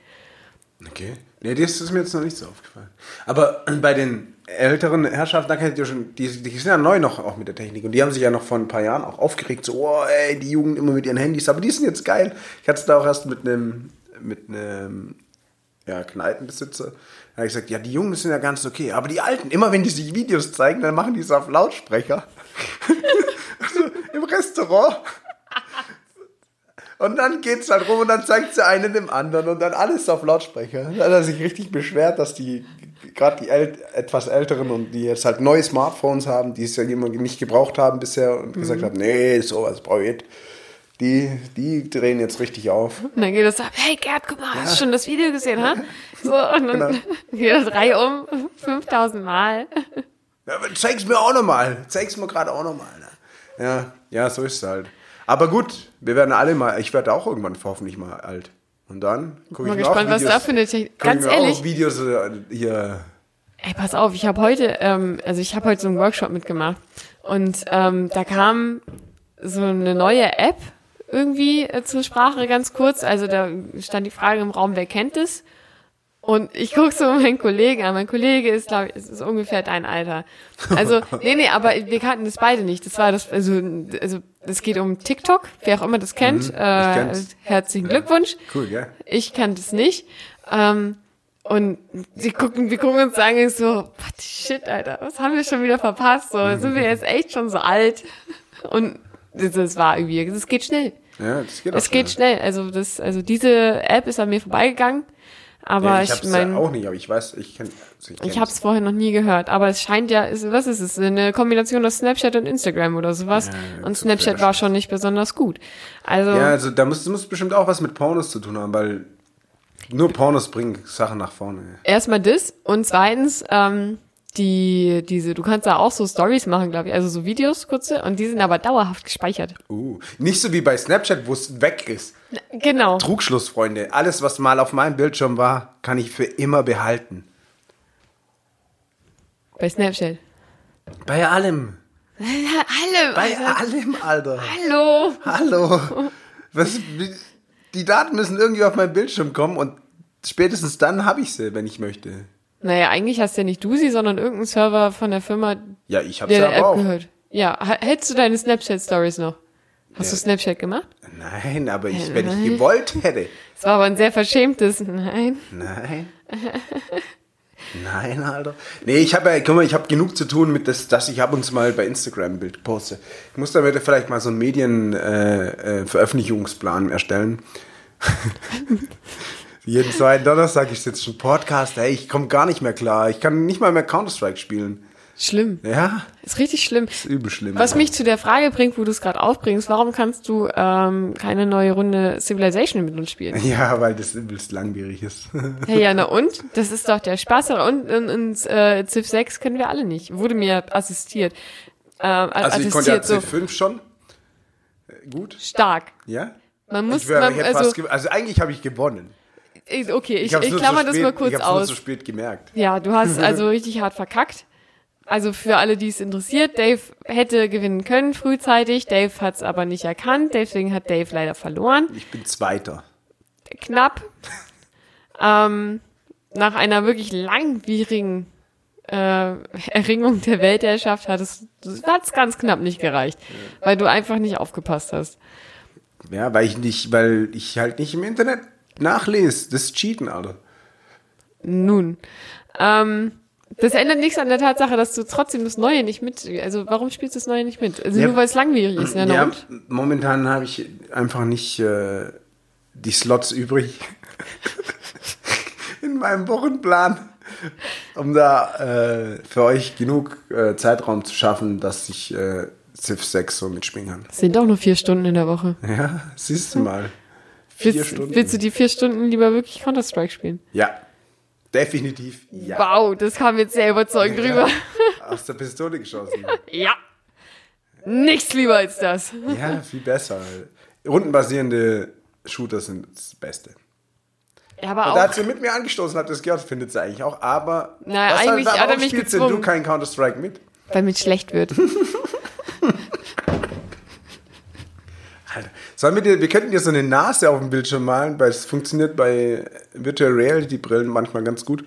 Okay. Nee, das ist mir jetzt noch nicht so aufgefallen. Aber bei den älteren Herrschaften, da kennt ihr schon, die, die sind ja neu noch auch mit der Technik und die haben sich ja noch vor ein paar Jahren auch aufgeregt, so, oh, ey, die Jugend immer mit ihren Handys, aber die sind jetzt geil. Ich hatte es da auch erst mit einem, mit einem, ja, Kneipenbesitzer, da habe ich gesagt, ja, die Jungen sind ja ganz okay, aber die Alten, immer wenn die sich Videos zeigen, dann machen die es auf Lautsprecher. also, Im Restaurant. Und dann geht's halt rum und dann zeigt sie einen dem anderen und dann alles auf Lautsprecher. Da hat er sich richtig beschwert, dass die, gerade die ält etwas Älteren und die jetzt halt neue Smartphones haben, die es ja immer nicht gebraucht haben bisher und gesagt haben, nee, sowas brauche ich. Die, die drehen jetzt richtig auf. Und dann geht es ab, hey Gerd, guck mal, hast du schon das Video gesehen, ha? So, und dann Genau. geht das Reihe um, 5000 Mal. Ja, aber zeig's mir auch nochmal. Zeig's mir gerade auch nochmal. Ne? Ja, ja, so ist es halt. Aber gut, wir werden alle mal, ich werde auch irgendwann hoffentlich mal alt. Und dann gucke Mal ich auch gespannt, was Videos, da für eine Technik. Ganz mir ehrlich, Auch Videos äh, hier. Ey, pass auf, ich habe heute, ähm, also ich habe heute so einen Workshop mitgemacht und ähm, da kam so eine neue App irgendwie äh, zur Sprache ganz kurz. Also da stand die Frage im Raum, wer kennt es? Und ich guck so meinen Kollegen an. Mein Kollege ist, glaube ich, ist ungefähr dein Alter. Also, nee, nee, aber wir kannten das beide nicht. Das war das, also, also es geht um TikTok, wer auch immer das kennt. Mhm, äh, herzlichen Glückwunsch. Cool, ja. Ich kannte es nicht. Ähm, und sie gucken, wir gucken uns sagen so, what shit, Alter, was haben wir schon wieder verpasst? So, sind wir jetzt echt schon so alt? Und das, das war irgendwie, es geht schnell. Ja, das geht auch Es geht schnell. Also das, also diese App ist an mir vorbeigegangen. Aber Ja, ich ich, meine, ja auch nicht, aber ich weiß, ich kenn, also ich ich habe es vorher noch nie gehört. Aber es scheint ja, ist, was ist es? Eine Kombination aus Snapchat und Instagram oder sowas. Ja, und Snapchat war schon nicht besonders gut. Also Ja, also da muss, muss bestimmt auch was mit Pornos zu tun haben, weil nur Pornos bringen Sachen nach vorne. erstmal das und zweitens ähm, die diese du kannst da auch so Stories machen glaube ich also so Videos kurze und die sind aber dauerhaft gespeichert Uh, nicht so wie bei Snapchat, wo es weg ist. genau Trugschluss, Freunde. Alles, was mal auf meinem Bildschirm war, kann ich für immer behalten. bei Snapchat Bei allem. alle Bei allem, Alter. hallo Hallo. Was, die Daten müssen irgendwie auf meinen Bildschirm kommen und spätestens dann habe ich sie, wenn ich möchte. Naja, eigentlich hast ja nicht du sie, sondern irgendein Server von der Firma, Ja, ich der App aber auch. gehört. Ja, hättest du deine Snapchat-Stories noch? Hast Ja. du Snapchat gemacht? Nein, aber ich, wenn ich gewollt hätte. Es war aber ein sehr verschämtes Nein. Nein. Nein, Alter. Nee, ich habe ja, guck mal, ich habe genug zu tun mit das, dass ich ab und zu mal bei Instagram ein Bild poste. Ich muss damit vielleicht mal so einen Medien-Veröffentlichungsplan äh, Veröffentlichungsplan erstellen. Jeden zweiten Donnerstag ist jetzt schon Podcast. Ey, ich komme gar nicht mehr klar. Ich kann nicht mal mehr Counter-Strike spielen. Schlimm. Ja, Ist richtig schlimm. ist übel schlimm. Was mich zu der Frage bringt, wo du es gerade aufbringst, warum kannst du ähm, keine neue Runde Civilization mit uns spielen? ja, weil das übelst langwierig ist. Hey, ja, na und? Das ist doch der Spaß. Und in, in, äh, Civ 6 können wir alle nicht. Wurde mir assistiert. Ähm, Also ich konnte ja so C5 schon. Äh, Gut. stark. Ja? Man muss, Ich wär, man, also, also eigentlich habe ich gewonnen. Ich- okay, ich, ich, nur klammer das spät- mal kurz ich aus. nur zu spät gemerkt. Ja, du hast also richtig hart verkackt. Also für alle, die es interessiert, Dave hätte gewinnen können frühzeitig. Dave hat es aber nicht erkannt, deswegen hat Dave leider verloren. Ich bin Zweiter. Knapp. ähm, nach einer wirklich langwierigen äh, Erringung der Weltherrschaft hat es hat's ganz knapp nicht gereicht, weil du einfach nicht aufgepasst hast. Ja, weil ich nicht, weil ich halt nicht im Internet nachlese. Das ist Cheaten, Alter. Nun, ähm, das ändert nichts an der Tatsache, dass du trotzdem das Neue nicht mit. Also warum spielst du das Neue nicht mit? Also Ja. nur weil es langwierig ist. Ja, na Ja, momentan habe ich einfach nicht äh, die Slots übrig in meinem Wochenplan, um da äh, für euch genug äh, Zeitraum zu schaffen, dass ich äh, Civ 6 so mitspielen kann. Es sind doch nur vier Stunden in der Woche. Ja, siehst du mal. Willst, willst du die vier Stunden lieber wirklich Counter-Strike spielen? Ja, definitiv. Ja. Wow, das kam jetzt sehr überzeugend rüber. Aus der Pistole geschossen. Ja. Nichts lieber als das. Ja, viel besser. Rundenbasierende Shooter sind das Beste. Ja, aber Und auch. da sie mit mir angestoßen hat, das gehört, findet sie eigentlich auch. Aber Na, was eigentlich warum hat er mich gezwungen. du kein Counter-Strike mit? Weil mir schlecht wird. Sollen wir, dir, wir könnten dir so eine Nase auf dem Bildschirm malen, weil es funktioniert bei Virtual Reality Brillen manchmal ganz gut.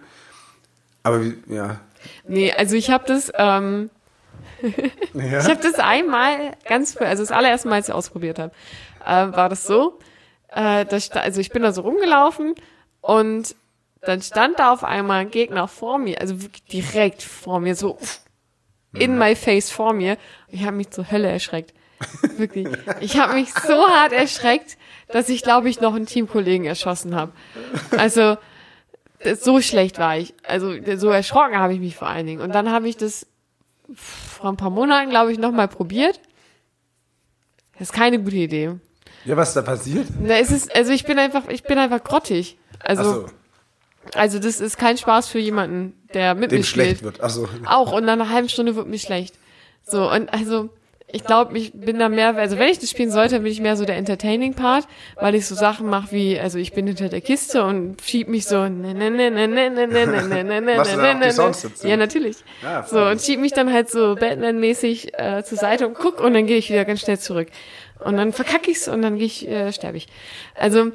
Aber ja. Nee, also ich habe das, ähm, ja. ich habe das einmal ganz früh, also das allererste Mal, als ich ausprobiert habe, äh, war das so, äh, dass also ich bin da so rumgelaufen und dann stand da auf einmal ein Gegner vor mir, also direkt vor mir, so in my face vor mir. Ich habe mich zur Hölle erschreckt. Wirklich. Ich habe mich so hart erschreckt, dass ich, glaube ich, noch einen Teamkollegen erschossen habe. Also so schlecht war ich. Also so erschrocken habe ich mich vor allen Dingen. Und dann habe ich das vor ein paar Monaten, glaube ich, nochmal probiert. Das ist keine gute Idee. ja, was da passiert? Da ist es, also ich bin einfach, ich bin einfach grottig. Also, Achso, also das ist kein Spaß für jemanden, der mit dem mir spielt. schlecht wird. Achso. Auch und nach einer halben Stunde wird mir schlecht. So, und also, ich glaube, ich bin da mehr, also wenn ich das spielen sollte, bin ich mehr so der Entertaining-Part, weil ich so Sachen mache wie, also ich bin hinter der Kiste und schieb mich so, ne, ne, ne, ne, ne, ne, ne, ne, ne, ne, ne, ne, Songs ne. dazu? Ja, natürlich. Ja, So, und schieb mich dann halt so Batman-mäßig äh, zur Seite und guck und dann gehe ich wieder ganz schnell zurück. Und dann verkacke ich's und dann gehe ich, äh, sterbe ich. Also,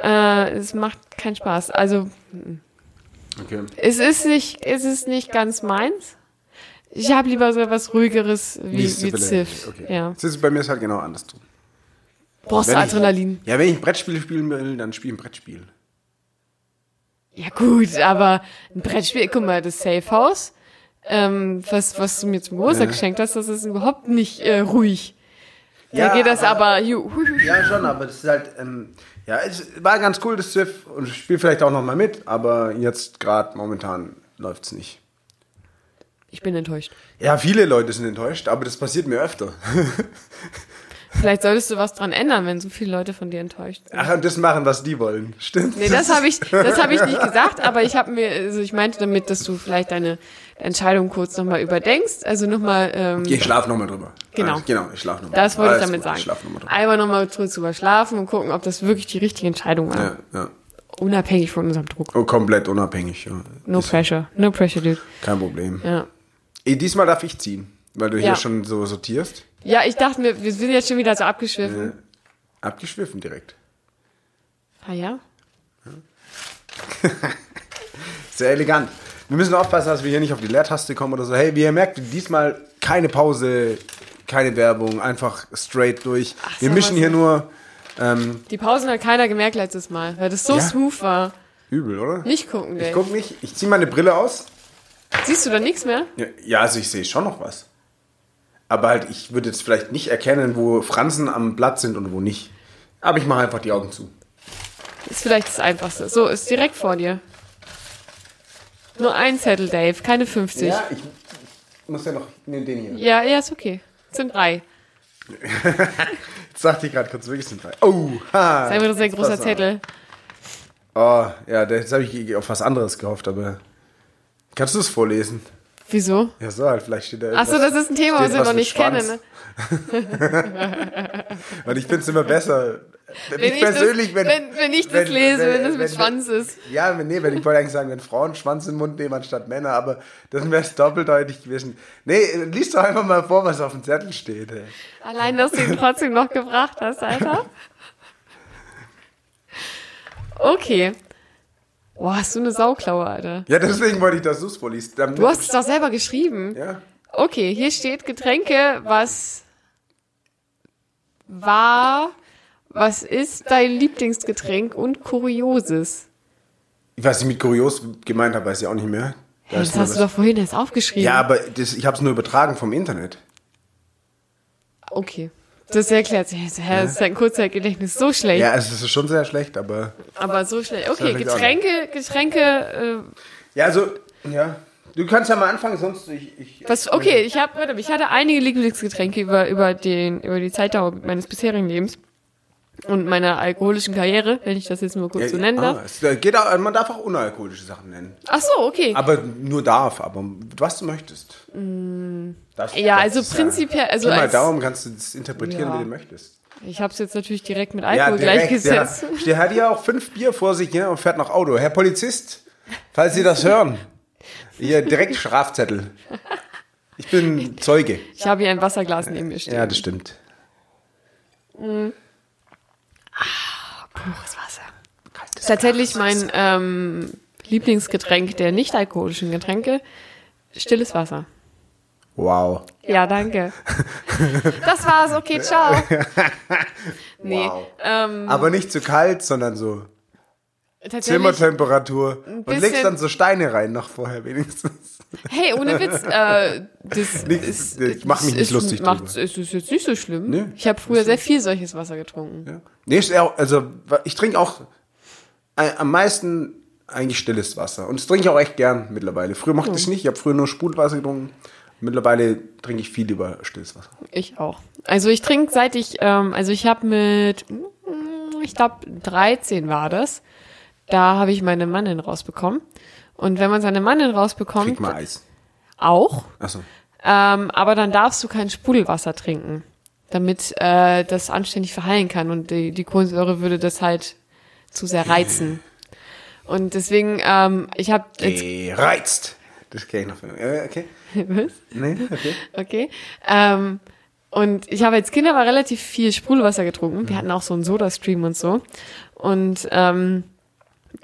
äh, es macht keinen Spaß. Also, Okay. es ist nicht, es ist nicht ganz meins. Ich habe lieber so was ruhigeres wie, wie. Civ. Okay. Ja. Ist bei mir ist halt genau andersrum. Brauchst du Wenn ich- Adrenalin. Ja, wenn ich ein Brettspiel spielen will, dann spiele ich ein Brettspiel. Ja gut, aber ein Brettspiel, guck mal, das Safe House, ähm, was, was du mir zum Geburtstag Ja. geschenkt hast, das ist überhaupt nicht äh, ruhig. Ja, da geht das aber- aber. Ja, schon, aber das ist halt, ähm, ja, es war ganz cool, das Civ, und ich spiele vielleicht auch nochmal mit, aber jetzt gerade momentan läuft's nicht. Ich bin enttäuscht. Ja, viele Leute sind enttäuscht, aber das passiert mir öfter. Vielleicht solltest du was dran ändern, wenn so viele Leute von dir enttäuscht sind. Ach, und das machen, was die wollen. Stimmt. Nee, das habe ich, das habe ich nicht gesagt, aber ich habe mir, also ich meinte damit, dass du vielleicht deine Entscheidung kurz nochmal überdenkst, also nochmal, ähm, Ich schlafe nochmal drüber. Genau. Äh, Genau, ich schlafe nochmal das wollte ich damit sagen. Ich schlafe nochmal drüber. Einmal nochmal drüber schlafen und gucken, ob das wirklich die richtige Entscheidung war. Ja, ja. Unabhängig von unserem Druck. Oh, komplett unabhängig, ja. No Ist pressure. No pressure, dude. kein Problem. Ja. Diesmal darf ich ziehen, weil du Ja. hier schon so sortierst. Ja, ich dachte mir, wir sind jetzt schon wieder so abgeschwiffen. Abgeschwiffen direkt. Ah ja? Sehr elegant. wir müssen aufpassen, dass wir hier nicht auf die Leertaste kommen oder so. Hey, wie ihr merkt, diesmal keine Pause, keine Werbung, einfach straight durch. Ach, wir mischen hier nur ähm, Die Pausen hat keiner gemerkt letztes Mal, weil das so Ja. smooth war. übel, oder? Nicht gucken, Ich Dave. guck nicht. Ich ziehe meine Brille aus. Siehst du da nichts mehr? Ja, ja, also ich sehe schon noch was. Aber halt, ich würde jetzt vielleicht nicht erkennen, wo Fransen am Blatt sind und wo nicht. Aber ich mache einfach die Augen zu. Ist vielleicht das Einfachste. So, ist direkt vor dir. Nur ein Zettel, Dave, keine 50. Ja, Ja, ich muss ja noch nehmen den hier. ja, ist okay. Es sind drei. Jetzt sagte ich gerade kurz, wirklich sind drei. Oh, ha. Das ist einfach ein sehr Jetzt großer. Zettel. Oh, ja, das habe ich auf was anderes gehofft, aber. Kannst du es vorlesen? Wieso? Ja, so halt, vielleicht steht da. Achso, irgendwas- das ist ein Thema, was wir noch nicht kennen. Ne? Und ich finde es immer besser. Wenn, Wenn ich ich, das, persönlich, wenn, wenn, wenn, ich das lese, wenn, das mit wenn- Schwanz ist. Ja, wenn, nee, wenn ich wollte eigentlich sagen, wenn Frauen Schwanz im Mund nehmen anstatt Männer, aber dann wäre es doppeldeutig gewesen. Nee, liest doch einfach mal vor, was auf dem Zettel steht. Ey. Allein, dass du ihn trotzdem noch gebracht hast, Alter. Okay. Boah, hast du eine Sauklaue, Alter. Ja, deswegen wollte ich, dass du es vorliest. Du hast es doch selber geschrieben. Ja. Okay, hier steht Getränke, was war, was ist dein Lieblingsgetränk und Kurioses? Ich weiß nicht, mit kurios gemeint habe, weiß ich auch nicht mehr. Da das hast du was- doch vorhin erst aufgeschrieben. Ja, aber das, ich habe es nur übertragen vom Internet. Okay. Das erklärt sich. Hä, das ist dein Kurzzeitgedächtnis so schlecht. Ja, es ist schon sehr schlecht, aber. Aber so schlecht. Okay, Getränke, Getränke, äh, Ja, also, ja. Du kannst ja mal anfangen, sonst ich. ich was, okay, ich habe, warte, ich hatte einige Lieblingsgetränke über, über den, über die Zeitdauer meines bisherigen Lebens und meiner alkoholischen Karriere, wenn ich das jetzt nur kurz so nennen darf. ah, es geht auch, man darf auch unalkoholische Sachen nennen. Ach so, okay. Aber nur darf, aber was du möchtest. Das, Mm. Ja, das also prinzipiell, also mal als- Daumen kannst du das interpretieren, Ja. wie du möchtest. Ich habe es jetzt natürlich direkt mit Ja, Alkohol direkt. Der, gleichgesetzt. der hat ja auch fünf Bier vor sich ja, und fährt nach Auto. Herr Polizist, falls Sie das hören, hier direkt Strafzettel. Ich bin Zeuge. Ich habe hier ein Wasserglas neben mir stehen. Ja, das stimmt. Pures Wasser. Tatsächlich mein ähm, Lieblingsgetränk der nicht alkoholischen Getränke, stilles Wasser. Wow. Ja, danke. Das war's, okay, ciao. Nee, Wow. ähm, Aber nicht zu kalt, sondern so tatsächlich, Zimmertemperatur. Und legst dann so Steine rein noch vorher wenigstens. Hey, ohne Witz, äh, das Nichts, ist, ich mach mich nicht ist, lustig macht, drüber. ist, ist jetzt nicht so schlimm. Nee, ich habe früher sehr viel solches Wasser getrunken. Ja. Nee, also ich trinke auch äh, am meisten eigentlich stilles Wasser. Und das trinke ich auch echt gern mittlerweile. Früher mochte ich es nicht, ich habe früher nur Sprudelwasser getrunken. Mittlerweile trinke ich viel über stilles Wasser. Ich auch. Also ich trinke seit ich, ähm, also ich habe mit, ich glaube 13 war das, da habe ich meine Mannin rausbekommen. Und wenn man seine Mannin rausbekommt, Krieg mal Eis. auch, Achso. ähm, aber dann darfst du kein Sprudelwasser trinken, damit äh, das anständig verheilen kann und die, die Kohlensäure würde das halt zu sehr reizen. Und deswegen, ähm, ich habe Gereizt. Das kenne ich noch. von- Äh, okay. was? Nee, okay. Okay. Ähm, und ich habe als Kind aber relativ viel Sprudelwasser getrunken. Wir hatten auch so einen Soda-Stream und so. Und ähm,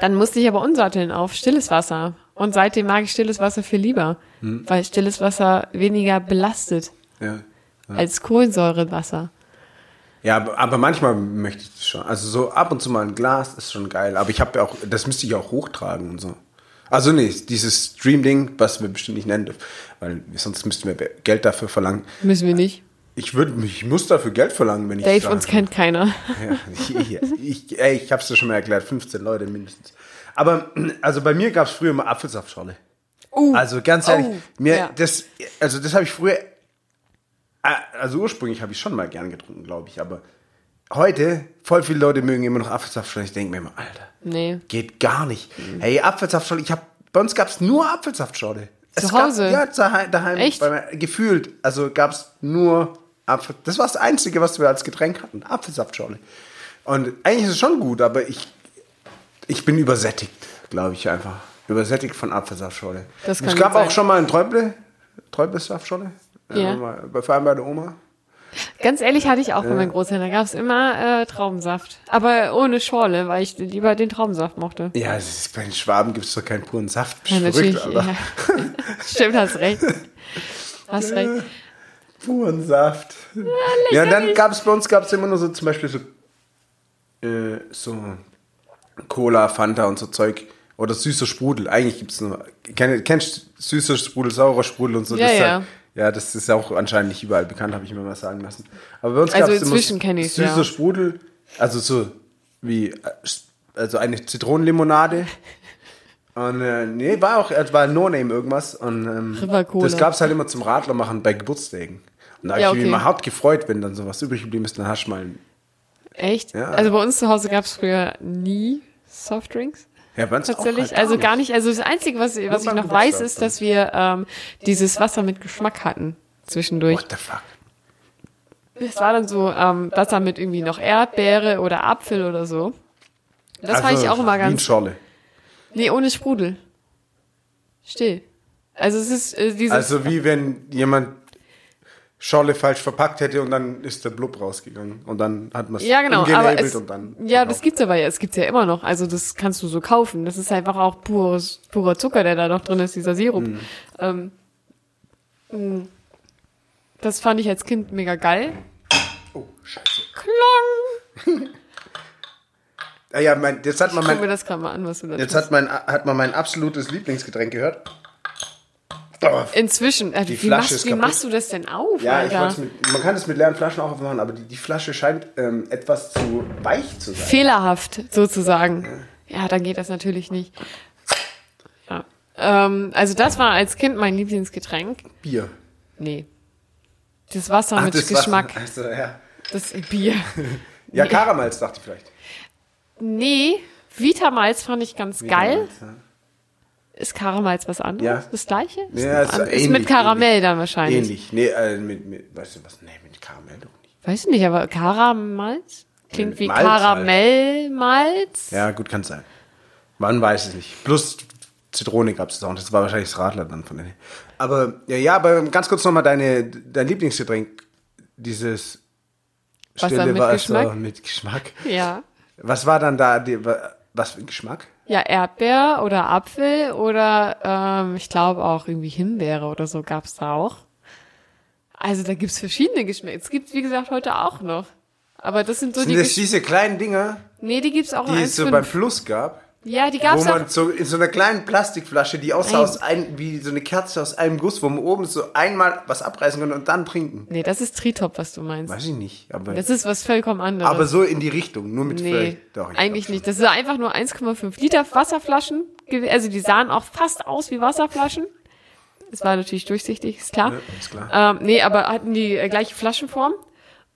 dann musste ich aber umsatteln auf stilles Wasser. Und seitdem mag ich stilles Wasser viel lieber, weil stilles Wasser weniger belastet Ja. als Kohlensäurewasser. Ja, aber, aber manchmal möchte ich das schon. Also so ab und zu mal ein Glas ist schon geil. Aber ich habe ja auch, das müsste ich auch hochtragen und so. Also nee, dieses Stream-Ding, was wir bestimmt nicht nennen dürfen, weil sonst müssten wir Geld dafür verlangen. Müssen wir nicht. Ich würde ich muss dafür Geld verlangen, wenn ich Dave, uns kennt keiner. Ja, ich, ich, ey, ich hab's dir schon mal erklärt, 15 Leute mindestens. Aber also bei mir gab's früher immer Apfelsaftschorle. Uh, Also ganz ehrlich, Oh, mir ja. das, also das habe ich früher, äh, also ursprünglich habe ich schon mal gern getrunken, glaube ich, aber heute, voll viele Leute mögen immer noch Apfelsaftschorle. Ich denke mir immer, Alter, nee. geht gar nicht. Hey, Apfelsaftschorle, ich habe, bei uns gab's nur Apfelsaftschorle. Es Zu Hause? Gab, ja, daheim, daheim Echt? bei gefühlt, also gab's nur Apfel. Das war das Einzige, was wir als Getränk hatten, Apfelsaftschorle. Und eigentlich ist es schon gut, aber ich, ich bin übersättigt, glaube ich einfach. Übersättigt von Apfelsaftschorle. Das es gab gut auch sein. schon mal ein Träuble, Träubelsaftschorle. Ja. Mal, bei- vor allem bei der Oma. Ganz ehrlich hatte ich auch bei meinen Großeltern, da gab's immer äh, Traubensaft. Aber ohne Schorle, weil ich lieber den Traubensaft mochte. Ja, es ist, bei den Schwaben gibt's doch keinen puren Saft. Ja, Verrückt, natürlich. Alter. Ja. Stimmt, hast recht. Hast recht. Puren Saft. Ja, und dann gab's bei uns gab's immer nur so zum Beispiel so, äh, so Cola, Fanta und so Zeug. Oder süßer Sprudel. Eigentlich gibt's nur. Kenn, kennst du süßer Sprudel, saurer Sprudel und so? Ja, das ist ja. Halt, ja, das ist auch anscheinend nicht überall bekannt, habe ich mir mal sagen lassen. Aber bei uns Also immer kenn ich's, süßer ja. Sprudel, also so wie äh, also eine Zitronenlimonade. Und äh, nee, war auch, es war ein No-Name irgendwas. Und ähm, River Cola. das gab's halt immer zum Radler machen bei Geburtstagen. Und da habe Ja, ich mich okay. immer hart gefreut, wenn dann sowas übrig geblieben ist, dann hast du mal ein, Echt? Ja. Also bei uns zu Hause gab's früher nie Softdrinks. ja, bei uns auch Tatsächlich. halt also gar nicht. Also das Einzige, was, was ich noch weiß, ist, dass wir ähm, dieses Wasser mit Geschmack hatten zwischendurch. What the fuck? Es war dann so ähm, Wasser mit irgendwie noch Erdbeere oder Apfel oder so. Das fand ich auch immer Also, Wie ganz. Schorle. Nee, ohne Sprudel. Still. Also es ist äh, dieses. Also wie wenn jemand Schorle falsch verpackt hätte und dann ist der Blub rausgegangen. Und dann hat man es ja, genau, aber es, und dann. ja, das gibt's aber ja, es gibt's ja immer noch. Also das kannst du so kaufen. Das ist einfach auch pures, purer Zucker, der da noch drin ist, dieser Sirup. Mhm. Ähm, mh. das fand ich als Kind mega geil. Oh, scheiße. Klong! Ah ja, mein, jetzt hat man Guck mir mein, das gerade mal an, was du da jetzt tust. hat, mein, hat man mein absolutes Lieblingsgetränk gehört. Oh, Inzwischen, äh, Die wie, Flasche machst, wie kaputt. machst du das denn auf, ja, ich Alter? wollt's mit, man kann es mit leeren Flaschen auch aufmachen, aber die, die Flasche scheint ähm, etwas zu weich zu sein. Fehlerhaft, sozusagen. Ja, dann geht das natürlich nicht. Ja. Ähm, also das war als Kind mein Lieblingsgetränk. Bier. Nee. Das Wasser Ach, mit das Geschmack. Wasser. Also, ja. Das Bier. ja, Karamals dachte ich vielleicht. Nee, Vitamalz fand ich ganz geil. Karamals, ja. Ist Karamals was anderes? Ja. Das gleiche? Ist, Ja, mit, ist an- ist ähnlich, mit Karamell ähnlich. dann wahrscheinlich. Ähnlich. Nee, äh, mit, mit, weißt du was? Nee, mit Karamell doch nicht. Weiß ich nicht, aber Karamals? Klingt Mit wie Malz halt. Karamellmalz. Ja, gut, kann sein. Man weiß es nicht. Plus Zitrone gab es auch. Das war wahrscheinlich das Radler dann von denen. Aber ja, ja, aber ganz kurz nochmal deine, dein Lieblingsgetränk. Dieses Wasser stille mit Wasser Geschmack? mit Geschmack. Ja. Was war dann da, die, wa- was für ein Geschmack? Ja, Erdbeer oder Apfel oder ähm, ich glaube auch irgendwie Himbeere oder so gab's da auch. Also da gibt's verschiedene Geschmäcker. Es gibt, wie gesagt, heute auch noch. Aber das sind so Sind die. das Gesch diese kleinen Dinger, nee, die gibt's auch die es so beim 1,5. Fluss gab? Ja, die Wo gab's man auch. so in so einer kleinen Plastikflasche, die aussah Nein. aus ein, wie so eine Kerze aus einem Guss, wo man oben so einmal was abreißen kann und dann trinken. Nee, das ist Tritop, was du meinst. Weiß ich nicht. Aber, Das ist was vollkommen anderes. aber so in die Richtung, nur mit Nee. Doch, ich eigentlich nicht. Das ist einfach nur 1,5 Liter Wasserflaschen. Also die sahen auch fast aus wie Wasserflaschen. Es war natürlich durchsichtig, ist klar. Ja, ist klar. Ähm, nee, aber hatten die äh, gleiche Flaschenform.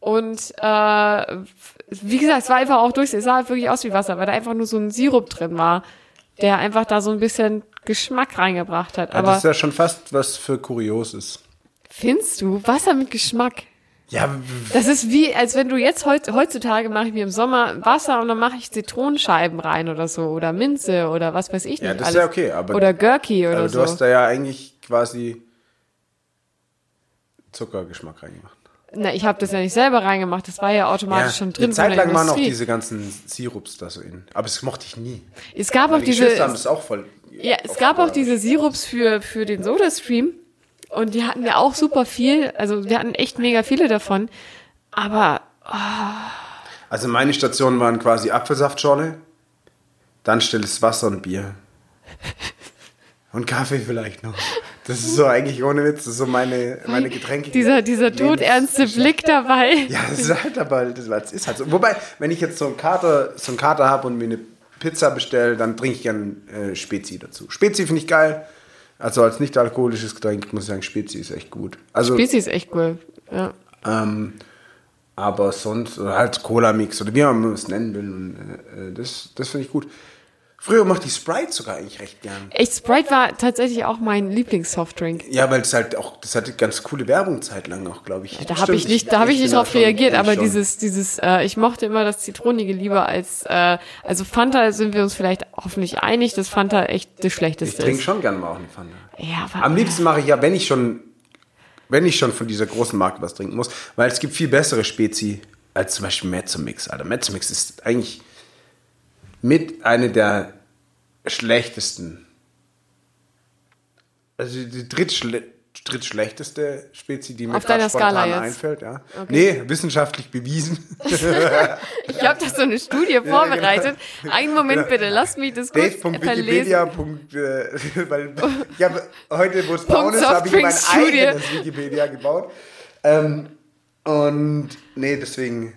Und äh, wie gesagt, es war einfach auch durchsichtig. Es sah halt wirklich aus wie Wasser, weil da einfach nur so ein Sirup drin war, der einfach da so ein bisschen Geschmack reingebracht hat. Ja, das Aber ist ja schon fast was für Kurioses. findest du Wasser mit Geschmack? Ja, Das ist wie, als wenn du jetzt heut, heutzutage mache ich mir im Sommer Wasser und dann mache ich Zitronenscheiben rein oder so oder Minze oder was weiß ich nicht. Ja, das ist alles. ja okay, aber- oder Gurky oder aber so. du hast da ja eigentlich quasi Zuckergeschmack reingemacht. Na, ich habe das ja nicht selber reingemacht, das war ja automatisch schon drin Eine Zeit lang waren auch diese ganzen Sirups da so in. Aber das mochte ich nie. es gab auch Die Geschwister haben diese, das auch voll. ja, es gab auch diese Sirups für für den Soda-Stream und die hatten wir auch super viel. Also wir hatten echt mega viele davon. Aber Also meine Stationen waren quasi Apfelsaftschorle, dann stilles Wasser und Bier. Und Kaffee vielleicht noch. Das ist so eigentlich ohne Witz, das ist so meine, meine Getränke. dieser dieser todernste Blick dabei. Ja, das ist halt aber, das ist halt so. Wobei, wenn ich jetzt so einen Kater, so einen Kater habe und mir eine Pizza bestelle, dann trinke ich gern äh, Spezi dazu. Spezi finde ich geil. Also als nicht alkoholisches Getränk muss ich sagen, Spezi ist echt gut. Also, Spezi ist echt cool. Ja. ähm, aber sonst, oder halt Cola-Mix oder wie man es nennen will. Und, äh, äh, das das finde ich gut. Früher mochte ich Sprite sogar eigentlich recht gern. Echt, Sprite war tatsächlich auch mein Lieblingssoftdrink. Ja, weil es halt auch, das hatte ganz coole Werbung zeitlang auch, glaube ich. Da habe ich nicht, da habe ich nicht drauf schon- reagiert, ich aber schon. dieses, dieses, äh, ich mochte immer das Zitronige lieber als, äh, also Fanta sind wir uns vielleicht hoffentlich einig, dass Fanta echt das Ich Schlechteste trinke ist. schon gerne mal auch eine Pfanne. Ja, aber, Am liebsten mache ich ja, wenn ich schon wenn ich schon von dieser großen Marke was trinken muss, weil es gibt viel bessere Spezi als zum Beispiel Mezzomix. Alter, Mezzomix ist eigentlich mit einer der schlechtesten, also die drittschle drittschlechteste Spezi, die mir Auf deiner spontan Skala jetzt? einfällt. Ja. Okay. Nee, wissenschaftlich bewiesen. Ich habe da so eine Studie vorbereitet. Einen Moment bitte, lass mich das kurz. Dave.wikipedia. Äh, weil ich habe heute, wo es braun ist, habe ich mein eigenes Wikipedia gebaut. Ähm, und nee, deswegen.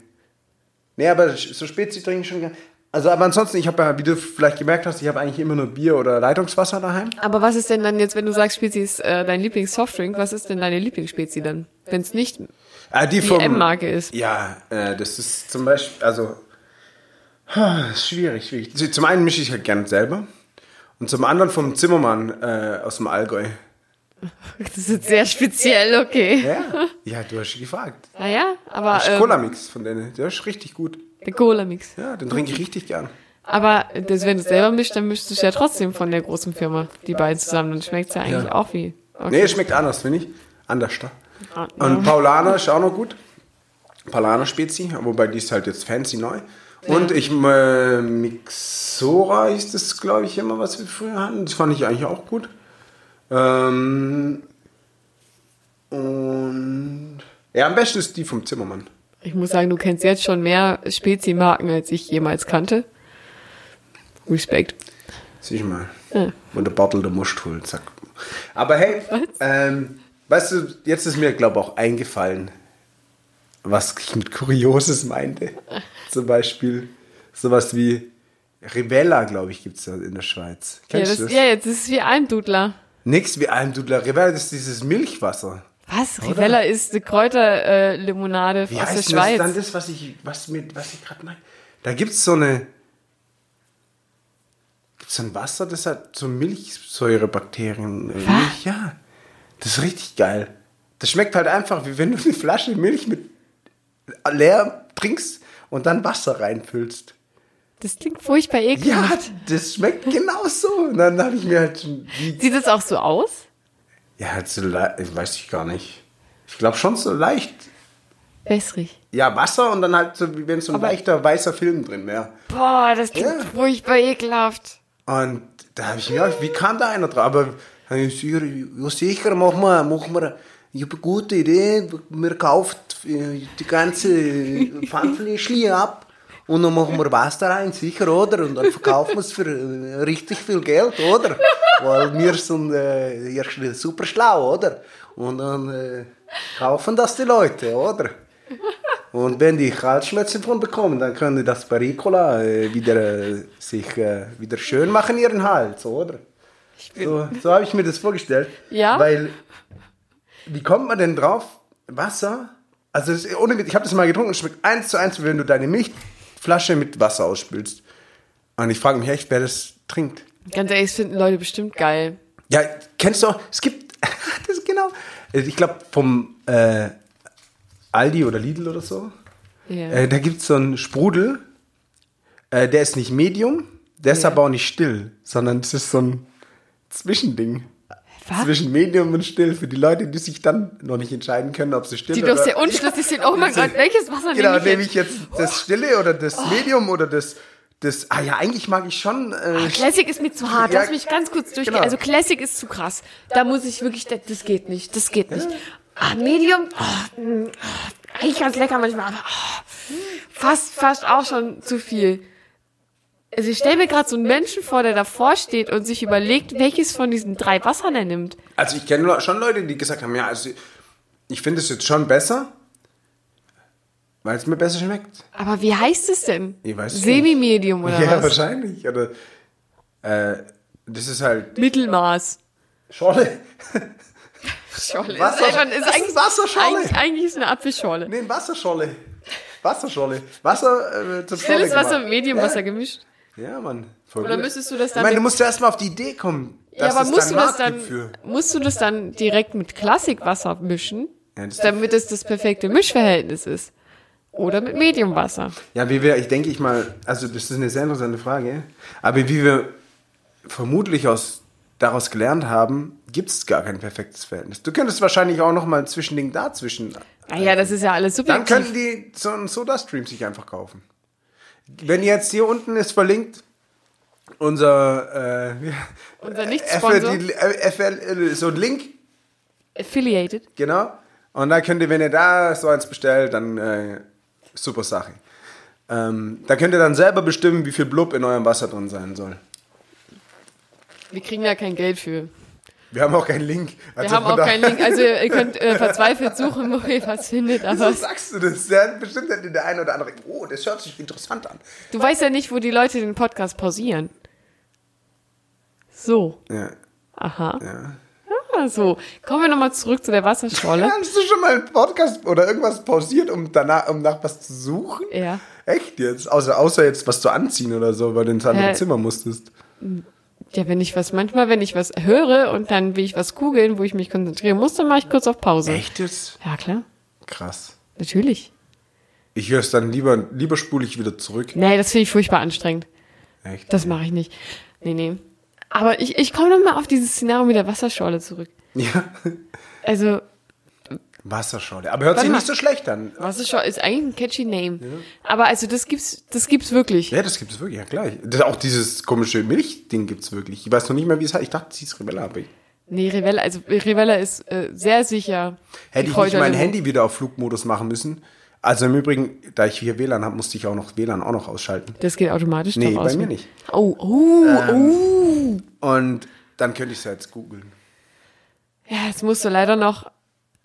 Nee, aber so Spezi trinke ich schon gerne. Also, aber ansonsten, ich habe ja, wie du vielleicht gemerkt hast, ich habe eigentlich immer nur Bier oder Leitungswasser daheim. Aber was ist denn dann jetzt, wenn du sagst, Spezi ist äh, dein Lieblings-Softdrink, was ist denn deine Lieblingsspezi dann? Wenn es nicht Ah, die die M-Marke ist. Ja, äh, das ist zum Beispiel, also, ah, schwierig, schwierig. Zum einen mische ich halt gern selber. Und zum anderen vom Zimmermann äh, aus dem Allgäu. Das ist jetzt sehr speziell, okay. Ja, ja du hast gefragt. Naja, aber Das ist ähm, Cola-Mix von denen. Der ist richtig gut. Der Cola-Mix. Ja, den trinke ich richtig gern. Aber das, wenn du es selber mischst, dann mischst du es ja trotzdem von der großen Firma, die beiden zusammen. Dann schmeckt es ja eigentlich Ja. auch wie. Okay. Nee, es schmeckt anders, finde ich. Anders da. Ah, Und Paulaner ist auch noch gut. Paulaner Spezi, wobei die ist halt jetzt fancy neu. Und ich, äh, Mixora ist das, glaube ich, immer, was wir früher hatten. Das fand ich eigentlich auch gut. Ähm, und ja, am besten ist die vom Zimmermann. Ich muss sagen, du kennst jetzt schon mehr Spezi-Marken, als ich jemals kannte. Respekt. Sieh mal. Ja. Und der Bartel der holen, zack. Aber hey, ähm, weißt du, jetzt ist mir, glaube ich, auch eingefallen, was ich mit Kurioses meinte. Zum Beispiel sowas wie Rivella, glaube ich, gibt es da in der Schweiz. Ja, Kennst das, du das? ja, jetzt ist es wie Almdudler. Nix wie Almdudler. Rivella ist dieses Milchwasser. Was? Rivella ist eine Kräuterlimonade äh, aus der Schweiz. das dann das, was ich, was mit, was ich gerade meine? Da gibt es so eine. Gibt es so ein Wasser, das hat so Milchsäurebakterien. äh, Milch, ja. Das ist richtig geil. Das schmeckt halt einfach, wie wenn du eine Flasche Milch mit leer trinkst und dann Wasser reinfüllst. Das klingt furchtbar Ja, ekelhaft. das schmeckt genau so. Und dann habe ich mir halt schon. Sieht das auch so aus? Ja, halt so leicht, weiß ich gar nicht. Ich glaube schon so leicht. Wässrig. Ja, Wasser und dann halt so, wie wenn so ein Aber- leichter weißer Film drin wäre. Boah, das klingt Ja. furchtbar ekelhaft. Und da habe ich mir gedacht, wie kam da einer drauf? Aber ja, sicher, machen wir, machen wir. Ich habe eine gute Idee. Wir kaufen äh, die ganze Pfandfläschchen ab und dann machen wir Wasser rein, sicher, oder? Und dann verkaufen wir es für äh, richtig viel Geld, oder? Weil wir sind äh, super schlau, oder? Und dann äh, kaufen das die Leute, oder? Und wenn die Halsschmerzen von bekommen, dann können die das bei Ricola äh, wieder äh, sich äh, wieder schön machen ihren Hals, oder? So, so habe ich mir das vorgestellt. Ja? Weil, wie kommt man denn drauf? Wasser? Also das, ohne, ich habe das mal getrunken es schmeckt eins zu eins, wie wenn du deine Milchflasche mit Wasser ausspülst. Und ich frage mich echt, wer das trinkt. Ganz ehrlich, das finden Leute bestimmt geil. Ja, kennst du auch, es gibt, das ist genau, ich glaube vom äh, Aldi oder Lidl oder so, Ja. äh, da gibt es so einen Sprudel, äh, der ist nicht Medium, der ist aber auch nicht still, sondern es ist so ein Zwischending. Was? Zwischen Medium und still für die Leute, die sich dann noch nicht entscheiden können, ob sie still Die oder... doch sehr unschlüssig sind. Oh mein Gott, welches Wasser Genau, nehme ich nehme jetzt? ich jetzt das Stille oder das Medium oder das, das... Ah ja, eigentlich mag ich schon... Äh, Classic ist mir zu hart. Ja, Lass mich ganz kurz durchgehen. genau. Also Classic ist zu krass. Da muss ich wirklich, das, das geht nicht. Das geht nicht. Ah, Medium, oh, ah, eigentlich ganz lecker manchmal, aber oh, fast, fast auch schon zu viel. Also ich stelle mir gerade so einen Menschen vor, der davor steht und sich überlegt, welches von diesen drei Wassern er nimmt. Also ich kenne schon Leute, die gesagt haben, ja, also ich finde es jetzt schon besser, weil es mir besser schmeckt. Aber wie heißt es denn? Ich weiß Semi-Medium oder ja, was? wahrscheinlich. Oder äh, das ist halt Mittelmaß. Scholle. Scholle. Wasser- ist, einfach, ist das ist eigentlich, Wasserscholle. Eigentlich, eigentlich ist eine Apfelscholle. Nee, Wasserscholle. Wasserscholle. Wasser äh, zum Scholle Stilles Wasser Mediumwasser gemischt. Ja, Mann. Voll Oder gut. müsstest du das Ich dann meine, du musst ja erstmal auf die Idee kommen, Ja, dass aber es musst du dann das dann, für. musst du das dann direkt mit Klassikwasser mischen, Ja, das- damit es das perfekte Mischverhältnis ist? Oder mit Mediumwasser? Ja, wie wir, ich denke ich mal, also das ist eine sehr interessante Frage, aber wie wir vermutlich aus daraus gelernt haben, gibt es gar kein perfektes Verhältnis. Du könntest wahrscheinlich auch noch mal ein Zwischending dazwischen. Naja, das ist ja alles Dann subjektiv. könnten die so einen Soda-Stream sich einfach kaufen. Wenn jetzt hier unten ist verlinkt, unser, äh, Unser Nicht-Sponsor. Äh, FL, so ein Link, Affiliated. genau. Und da könnt ihr, wenn ihr da so eins bestellt, dann äh, super Sache. Ähm, da könnt ihr dann selber bestimmen, wie viel Blub in eurem Wasser drin sein soll. Wir kriegen ja kein Geld für. Wir haben auch keinen Link. Wir Also haben von auch keinen Link. Also ihr könnt äh, verzweifelt suchen, wo ihr was findet. Wieso Aber sagst du das? Ja, bestimmt hat der eine oder andere, oh, das hört sich interessant an. du weißt ja nicht, wo die Leute den Podcast pausieren. So. Ja, Aha. ja. Ah, so. Kommen wir nochmal zurück zu der Wasserschorle. Hast du schon mal einen Podcast oder irgendwas pausiert, um danach, um nach was zu suchen? Ja. Echt jetzt? Außer, außer jetzt was zu anziehen oder so, weil du ins andere? Zimmer musstest. Ja, wenn ich was, manchmal, wenn ich was höre und dann will ich was googeln, wo ich mich konzentrieren muss, dann mache ich kurz auf Pause. Echt jetzt? Ja, klar. Krass. Natürlich. Ich höre es dann lieber, lieber spule ich wieder zurück. Nee, das finde ich furchtbar anstrengend. Echt? Das mache ich nicht. Nee, nee. Aber ich, ich komme nochmal auf dieses Szenario mit der Wasserschorle zurück. Ja. Also, Wasserschorle. Aber hört Warte sich mal. nicht so schlecht an. Wasserschorle ist eigentlich ein catchy Name. Aber also, das gibt's, das gibt's wirklich. Ja, das gibt es wirklich, ja klar. Das, auch dieses komische Milchding gibt es wirklich. Ich weiß noch nicht mehr, wie es heißt. Ich dachte, es hieß Rivella, aber ich Nee, Rivella, also Rivella ist äh, sehr sicher. Hätte ich nicht mein. Handy wieder auf Flugmodus machen müssen. Also im Übrigen, da ich hier WLAN habe, musste ich auch noch WLAN auch noch ausschalten. Das geht automatisch Nee, bei aus. mir nicht. Oh, oh, oh. Und dann könnte ich es ja jetzt googeln. Ja, jetzt musst du leider noch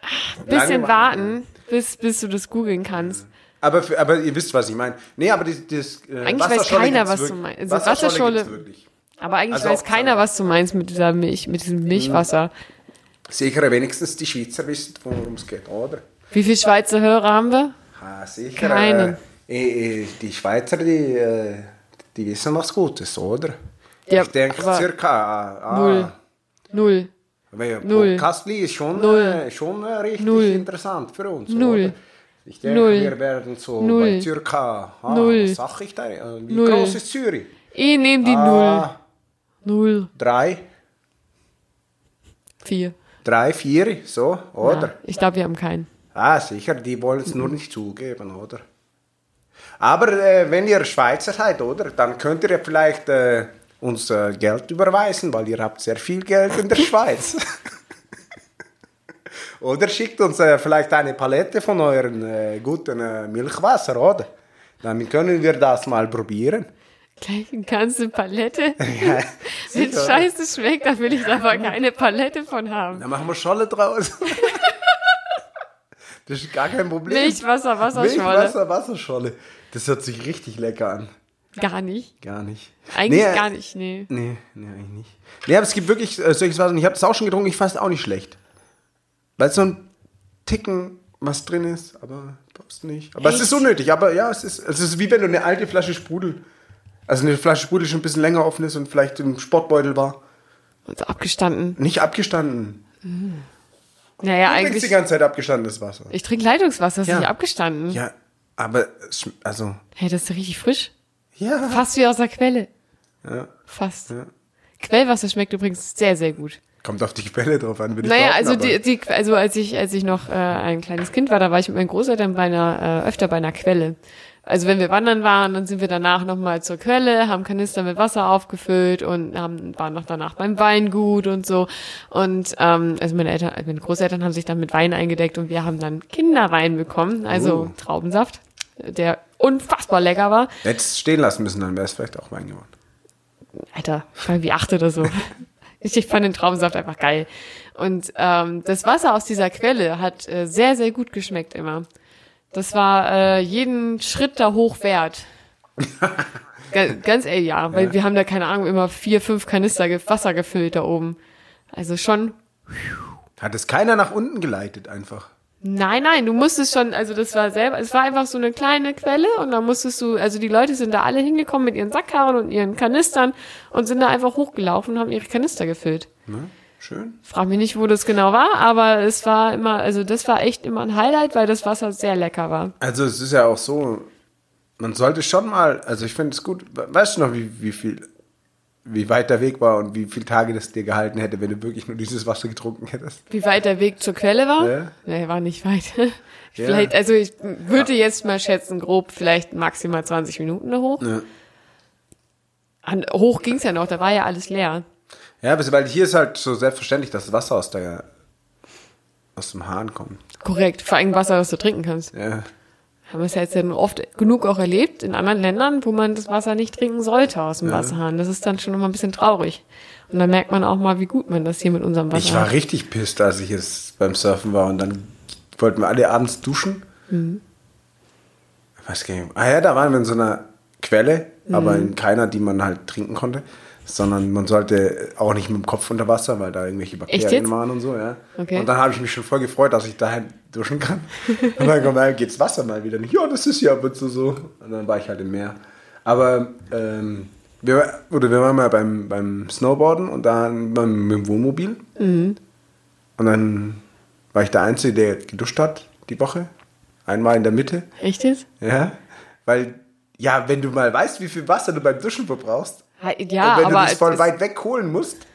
ein Lange bisschen warten. bis, bis du das googeln kannst. Aber, für, aber ihr wisst, was ich meine. Nee, aber das, das äh, Eigentlich weiß keiner, was du meinst. Also Wasserschorle Wasserschorle- wirklich. Aber eigentlich Also weiß keiner, was du meinst mit dieser Milch, mit diesem Milchwasser. Sicher, wenigstens die Schweizer wissen, worum es geht, oder? Wie viele Schweizer Hörer haben wir? Ah, sicher. Keinen. Äh, äh, die Schweizer, die, äh, die wissen was Gutes, oder? Ja, ich denke circa. Ah, Null. Null. Null. Podcastli ist schon, Null. Äh, schon äh, richtig Null. interessant für uns. Null. Oder? Ich denke, Null. wir werden so Null. bei circa. Ah, Null. Was sag ich da? Äh, Wie Null. groß ist Zürich? Ich nehme die Ah, Null. Null. drei, Vier. drei, vier, so, oder? Ja, ich glaube, wir haben keinen. Ah, sicher, die wollen es nur nicht zugeben, oder? Aber äh, wenn ihr Schweizer seid, oder, dann könnt ihr vielleicht äh, uns äh, Geld überweisen, weil ihr habt sehr viel Geld in der Schweiz. oder schickt uns äh, vielleicht eine Palette von euren äh, guten äh, Milchwasser, oder? Dann können wir das mal probieren. Gleich eine ganze Palette. Ja, Wenn sicher. scheiße schmeckt, da will ich aber keine Palette von haben. Dann machen wir Scholle draus. das ist gar kein Problem. Milchwasser, Wasserschorle. Milchwasser, Wasserscholle. Das hört sich richtig lecker an. Gar nicht. Gar nicht. Eigentlich Nee, gar nicht, nee. Nee, nee, eigentlich nicht. Nee, aber es gibt wirklich äh, solches Wasser und ich habe das auch schon getrunken, ich fand es auch nicht schlecht. Weil so ein Ticken was drin ist, aber passt nicht. Aber es Echt? ist unnötig, aber ja, es ist, es ist wie wenn du eine alte Flasche Sprudel, also eine Flasche Sprudel schon ein bisschen länger offen ist und vielleicht im Sportbeutel war. Und so abgestanden. Nicht abgestanden. Naja, Du trinkst eigentlich. die ganze Zeit abgestandenes Wasser. Ich trinke Leitungswasser, das ist Ja. nicht abgestanden. Ja, aber, es also, Hey, das ist richtig frisch. Ja. Fast wie aus der Quelle. ja. Fast. Ja. Quellwasser schmeckt übrigens sehr, sehr gut. Kommt auf die Quelle drauf an, würde ich Naja, also die, die, also als ich, als ich noch äh, ein kleines Kind war, da war ich mit meinen Großeltern bei einer, äh, öfter bei einer Quelle. Also wenn wir wandern waren, dann sind wir danach nochmal zur Quelle, haben Kanister mit Wasser aufgefüllt und haben, waren noch danach beim Weingut und so. Und ähm, also meine Eltern, meine Großeltern haben sich dann mit Wein eingedeckt und wir haben dann Kinderwein bekommen, also Oh. Traubensaft, der unfassbar lecker war. Hättest stehen lassen müssen, dann wäre es vielleicht auch Wein geworden. Alter, ich war wie acht oder so. Ich, fand den Traubensaft einfach geil. Und ähm, das Wasser aus dieser Quelle hat äh, sehr, sehr gut geschmeckt immer. Das war äh, jeden Schritt da hoch wert. Ga- Ganz ehrlich, ja, weil wir haben da, keine Ahnung, immer vier, fünf Kanister Wasser gefüllt da oben. Also schon, Hat es keiner nach unten geleitet einfach. Nein, nein, du musstest schon, also das war selber, es war einfach so eine kleine Quelle und dann musstest du, also die Leute sind da alle hingekommen mit ihren Sackkarren und ihren Kanistern und sind da einfach hochgelaufen und haben ihre Kanister gefüllt. Ne? Schön. Frag mich nicht, wo das genau war, aber es war immer, also das war echt immer ein Highlight, weil das Wasser sehr lecker war. Also es ist ja auch so, man sollte schon mal, also ich finde es gut, we- weißt du noch, wie, wie viel wie weit der Weg war und wie viele Tage das dir gehalten hätte, wenn du wirklich nur dieses Wasser getrunken hättest. Wie weit der Weg zur Quelle war? Ja. Nee, war nicht weit. vielleicht, also ich würde jetzt mal schätzen, grob vielleicht maximal 20 Minuten da hoch. Ja. An, hoch ging's ja noch, da war ja alles leer. Ja, weil hier ist halt so selbstverständlich, dass das Wasser aus der aus dem Hahn kommt. Korrekt, vor allem Wasser, das du trinken kannst. Ja. Haben wir es ja jetzt ja oft genug auch erlebt in anderen Ländern, wo man das Wasser nicht trinken sollte aus dem Wasserhahn. Das ist dann schon immer ein bisschen traurig. Und dann merkt man auch mal, wie gut man das hier mit unserem Wasser Ich war hat. richtig pisst, als ich jetzt beim Surfen war und dann wollten wir alle abends duschen. Weiß gar nicht. Ah ja, da waren wir in so einer Quelle, aber in keiner, die man halt trinken konnte. Sondern man sollte auch nicht mit dem Kopf unter Wasser, weil da irgendwelche Bakterien waren und so, ja. Okay. Und dann habe ich mich schon voll gefreut, dass ich daheim duschen kann. und dann kommt, geht's Wasser mal wieder nicht. Ja, das ist ja ab und zu so. Und dann war ich halt im Meer. Aber ähm, wir, oder wir waren mal beim, beim Snowboarden und dann beim, mit dem Wohnmobil. Und dann war ich der Einzige, der geduscht hat die Woche. Einmal in der Mitte. Echt jetzt? Ja. Weil, ja, wenn du mal weißt, wie viel Wasser du beim Duschen verbrauchst, Ja, und wenn aber, du das voll weit weg holen musst,